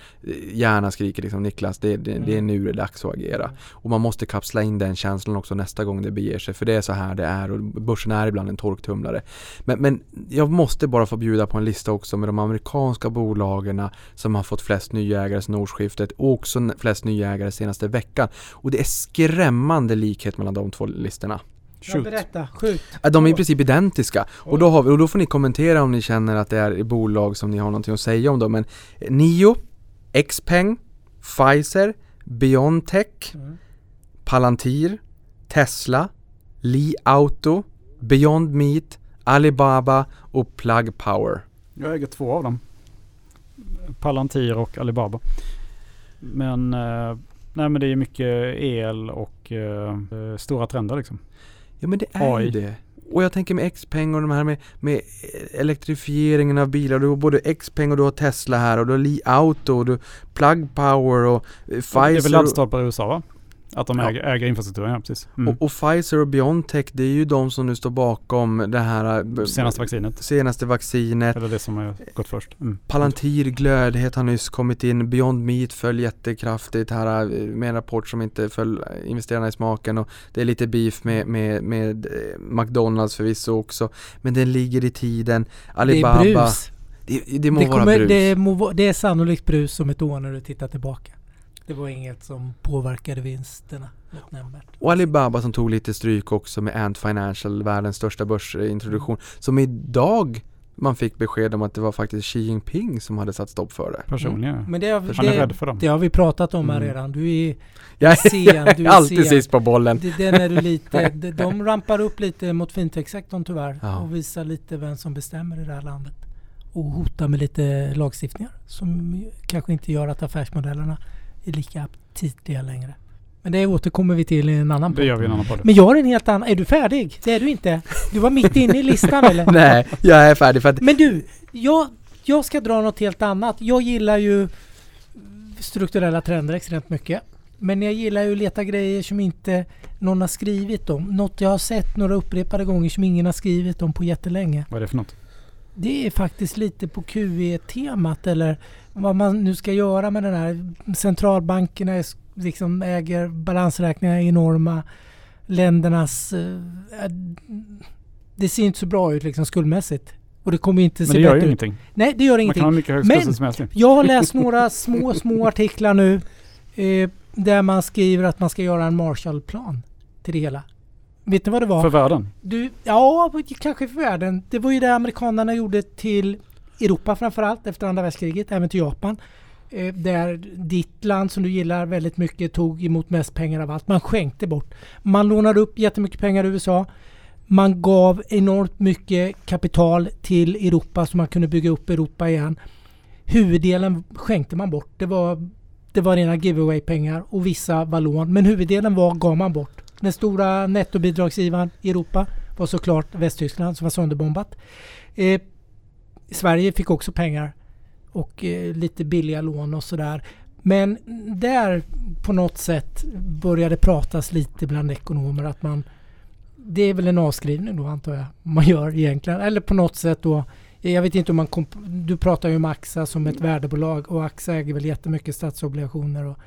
Hjärnan skriker liksom Niklas, det, det, det är nu det är dags att agera. Och man måste kapsla in den känslan också nästa gång det beger sig. För det är så här det är och börsen är ibland en torktumlare. Men, men jag måste bara få bjuda på en lista också med de amerikanska bolagen som har fått flest nya ägare sedan årsskiftet och också flest nya ägare senaste veckan. Och det är skrämmande likhet mellan de två listorna. Ja, Shoot. berätta, skjut. De är i princip identiska. Och då, har vi, och då får ni kommentera om ni känner att det är bolag som ni har någonting att säga om då. Men eh, Nio, Xpeng, Pfizer, Biontech, Mm. Palantir, Tesla, Li Auto, Beyond Meat, Alibaba och Plug Power. Jag äger två av dem. Palantir och Alibaba. Men, eh, nej, men det är mycket el och eh, eh, stora trender liksom. Ja men det är AI. ju det. Och jag tänker med Xpeng och de här med, med elektrifieringen av bilar. Du har både Xpeng och du har Tesla här och du har Li Auto och du Plug Power och eh, Pfizer. Det är väl laddstolpar i USA va? Att de Ja. äger, äger infrastrukturen, ja precis. Mm. Och, och Pfizer och Biontech det är ju de som nu står bakom det här eh, Senaste vaccinet. senaste vaccinet. Eller det som har gått först. Mm. Palantir glödhet har nyss kommit in, Beyond Meat föll jättekraftigt här eh, med en rapport som inte föll investerarna i smaken och det är lite beef med, med, med eh, McDonalds förvisso också men den ligger i tiden, Alibaba Det är brus. Det, det må det, vara kommer, brus det, må, det är sannolikt brus om ett år när du tittar tillbaka. Det var inget som påverkade vinsterna något nämnvärt. Och Alibaba som tog lite stryk också med Ant Financial, världens största börsintroduktion som idag man fick besked om att det var faktiskt Xi Jinping som hade satt stopp för det. Personligen ja. Men det, har- Han är det, rädd för dem. det har vi pratat om här Mm. redan. Du är (laughs) Jag sen, du är alltid sen. sist på bollen. Det, den är du (laughs) lite, de, de rampar upp lite mot fintech-sektorn tyvärr Ja. och visar lite vem som bestämmer i det här landet. Och hotar med lite lagstiftningar som kanske inte gör att affärsmodellerna är lika aptitliga längre. Men det återkommer vi till i en annan Det podd. gör vi i en annan podd. Men jag har en helt annan... Är du färdig? Det är du inte. Du var mitt inne i listan eller? (laughs) Nej, jag är färdig för att Men du, jag, jag ska dra något helt annat. Jag gillar ju strukturella trender extremt mycket. Men jag gillar ju att leta grejer som inte någon har skrivit om. Något jag har sett några upprepade gånger som ingen har skrivit om på jättelänge. Vad är det för något? Det är faktiskt lite på QE-temat eller vad man nu ska göra med den här. Centralbankerna är, liksom äger balansräkningar enorma. Ländernas... Eh, det ser inte så bra ut liksom skuldmässigt. Och det kommer inte Men se det gör ju ingenting. Nej, det gör Man ingenting. kan ha mycket Men- som helst. Jag har läst några små, små artiklar nu eh, där man skriver att man ska göra en Marshallplan till det hela. Vet ni vad det var? För världen. Du, ja, kanske för världen. Det var ju det amerikanerna gjorde till Europa framförallt efter andra världskriget, även till Japan. Eh, där ditt land som du gillar väldigt mycket tog emot mest pengar av allt. Man skänkte bort. Man lånade upp jättemycket pengar i USA. Man gav enormt mycket kapital till Europa så man kunde bygga upp Europa igen. Huvuddelen skänkte man bort. Det var, det var rena giveaway-pengar och vissa var lån. Men huvuddelen var gav man bort. Den stora nettobidragsgivaren i Europa var såklart Västtyskland som var sönderbombat. Eh, Sverige fick också pengar och eh, lite billiga lån och sådär. Men där på något sätt började pratas lite bland ekonomer att man det är väl en avskrivning då antar jag man gör egentligen. Eller på något sätt då jag vet inte om man Du pratar ju om AXA som ett värdebolag och AXA äger väl jättemycket statsobligationer och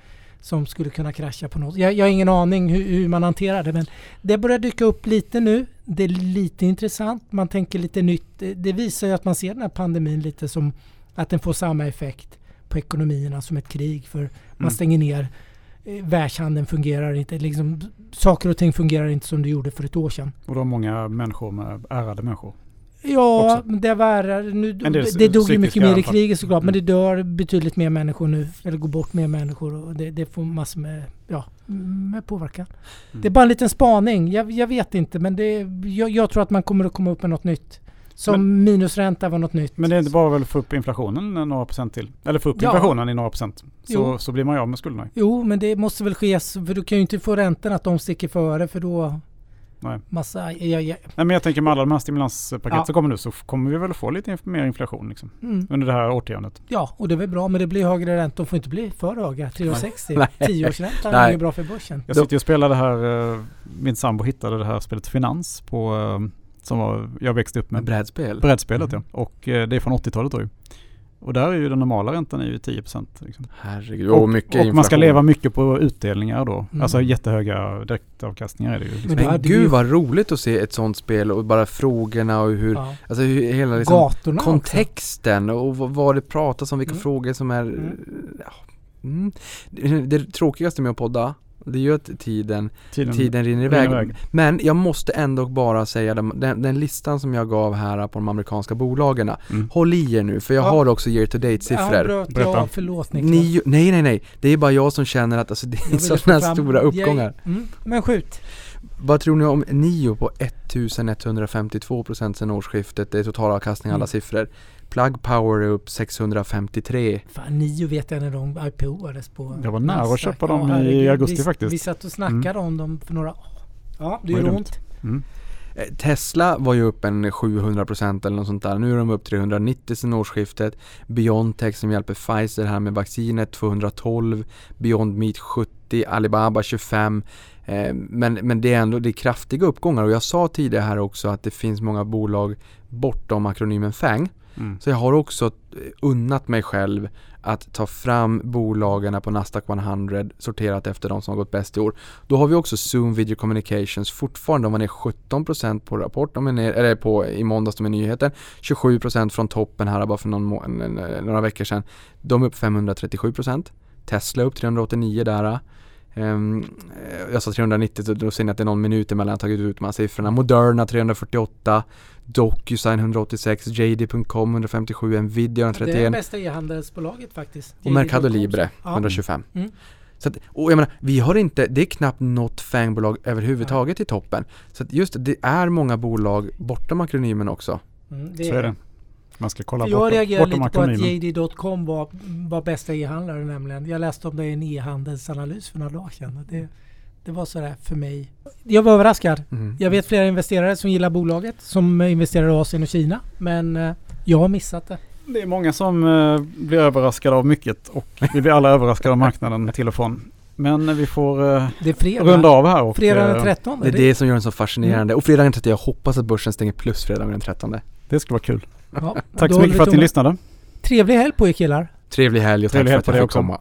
som skulle kunna krascha på något. Jag, jag har ingen aning hur, hur man hanterar det men det börjar dyka upp lite nu. Det är lite intressant. Man tänker lite nytt. Det, det visar ju att man ser den här pandemin lite som att den får samma effekt på ekonomierna som ett krig för man Mm. stänger ner. Eh, Världshandeln fungerar inte. Liksom, saker och ting fungerar inte som det gjorde för ett år sedan. Och har många människor med ärrade människor. Ja, Också. men det var nu, En del Det dog ju mycket mer i kriget såklart. Men det Mm. dör betydligt mer människor nu. Eller går bort mer människor. Och det, det får massor med, ja, med påverkan. Mm. Det är bara en liten spaning. Jag, jag vet inte men det, jag, jag tror att man kommer att komma upp med något nytt. Som minusränta var något nytt. Men det är bara väl att få upp inflationen några procent till? Eller få upp Ja. inflationen i några procent. Så, Jo. så blir man ju av med skulderna. Jo, men det måste väl ske. För du kan ju inte få räntorna att de sticker före för då... Nej. Massa... Ja, ja. Nej, men jag tänker med alla de här stimulanspaketen Ja. som kommer nu så kommer vi väl få lite mer inflation liksom, Mm. under det här årtiondet. ja, och det är väl bra. Men det blir högre räntor. De får inte bli för höga. 3,60. Nej. 10-årsräntan är (laughs) ju bra för börsen. Jag sitter och spelar det här, eh, min sambo hittade det här spelet Finans på, eh, som var, jag växte upp Med med. brädspel? Brädspelet Mm. ja. Och eh, det är från 80-talet då ju. Och där är ju den normala räntan är ju 10%. Liksom. Herregud, och, mycket och man ska inflation. leva mycket på utdelningar då. Mm. Alltså jättehöga direktavkastningar är det ju. Liksom. Men Men gud ju- vad roligt att se ett sånt spel och bara frågorna och hur, Ja. alltså hur hela liksom Gatorna också. kontexten och vad, vad det pratas om, vilka Mm. frågor som är Mm. ja, mm. det, det tråkigaste med att podda det är ju att tiden, Tiden, tiden rinner rinner iväg. iväg. Men jag måste ändå bara säga den, den, den listan som jag gav här på de amerikanska bolagen. Mm. Håll i er nu för jag Ja. har också year to date Ja, siffror. Berätta. jag. Förlåt Niklas. Ni, nej nej nej, det är bara jag som känner att alltså, det är sådana stora uppgångar. Mm, men skjut. Vad tror ni om Nio på 1152% sedan årsskiftet? Det är totalavkastning alla Mm. siffror. Plug Power är upp 653. Fan, Nio vet jag när de IPOades på Jag var nära att köpa dem i herregud. augusti vi, faktiskt. Vi satt och snackade om dem för några... Ja, det gör ont. Mm. Eh, Tesla var ju upp en 700% eller något sånt där. Nu är de upp 390 sedan årsskiftet. Biontech som hjälper Pfizer här med vaccinet 212. Beyond Meat 70. Alibaba 25. Eh, men, men det är ändå det är kraftiga uppgångar och jag sa tidigare här också att det finns många bolag bortom akronymen FANG. Mm. Så jag har också eh, unnat mig själv att ta fram bolagen på Nasdaq 100 sorterat efter de som har gått bäst i år. Då har vi också Zoom Video Communications fortfarande, de var ner 17% på rapport, de är ner, eller på, i måndags med nyheten. 27% från toppen här bara för någon, några veckor sedan. De är upp 537%. Tesla upp 389 där. Ehm, eh, jag sa 390 så då ser ni att det är någon minut emellan jag har tagit ut de här siffrorna. Moderna 348, DocuSign 186, JD.com 157, Nvidia Det är 131 bästa e-handelsbolaget faktiskt. och Mercado. Libre Ja. 125. Mm. Så att, och jag menar, vi har inte, det är knappt något FANG-bolag överhuvudtaget i toppen. Så att just det, det är många bolag bortom akronymen också. Mm, det Så är det. Man ska kolla Jag bortom, reagerade bortom lite på att. JD.com var, var bästa e-handlare nämligen. Jag läste om det i en e-handelsanalys för några dagar sedan. Det, det var sådär för mig. Jag var överraskad. Mm. Jag vet flera investerare som gillar bolaget som investerar i Asien och Kina. Men eh, jag har missat det. Det är många som eh, blir överraskade av mycket och vi blir alla överraskade av marknaden till och från. Men vi får eh, Det är fredag. runda av här och Fredag den eh, 13. Det är det som gör den så fascinerande. Och fredagen den 13, jag hoppas att börsen stänger plus fredag den 13. det ska vara kul. Ja, Tack så mycket för att ni lyssnade. Trevlig helg på er killar. Trevlig helg och tack Trevlig för helg att på jag fick komma.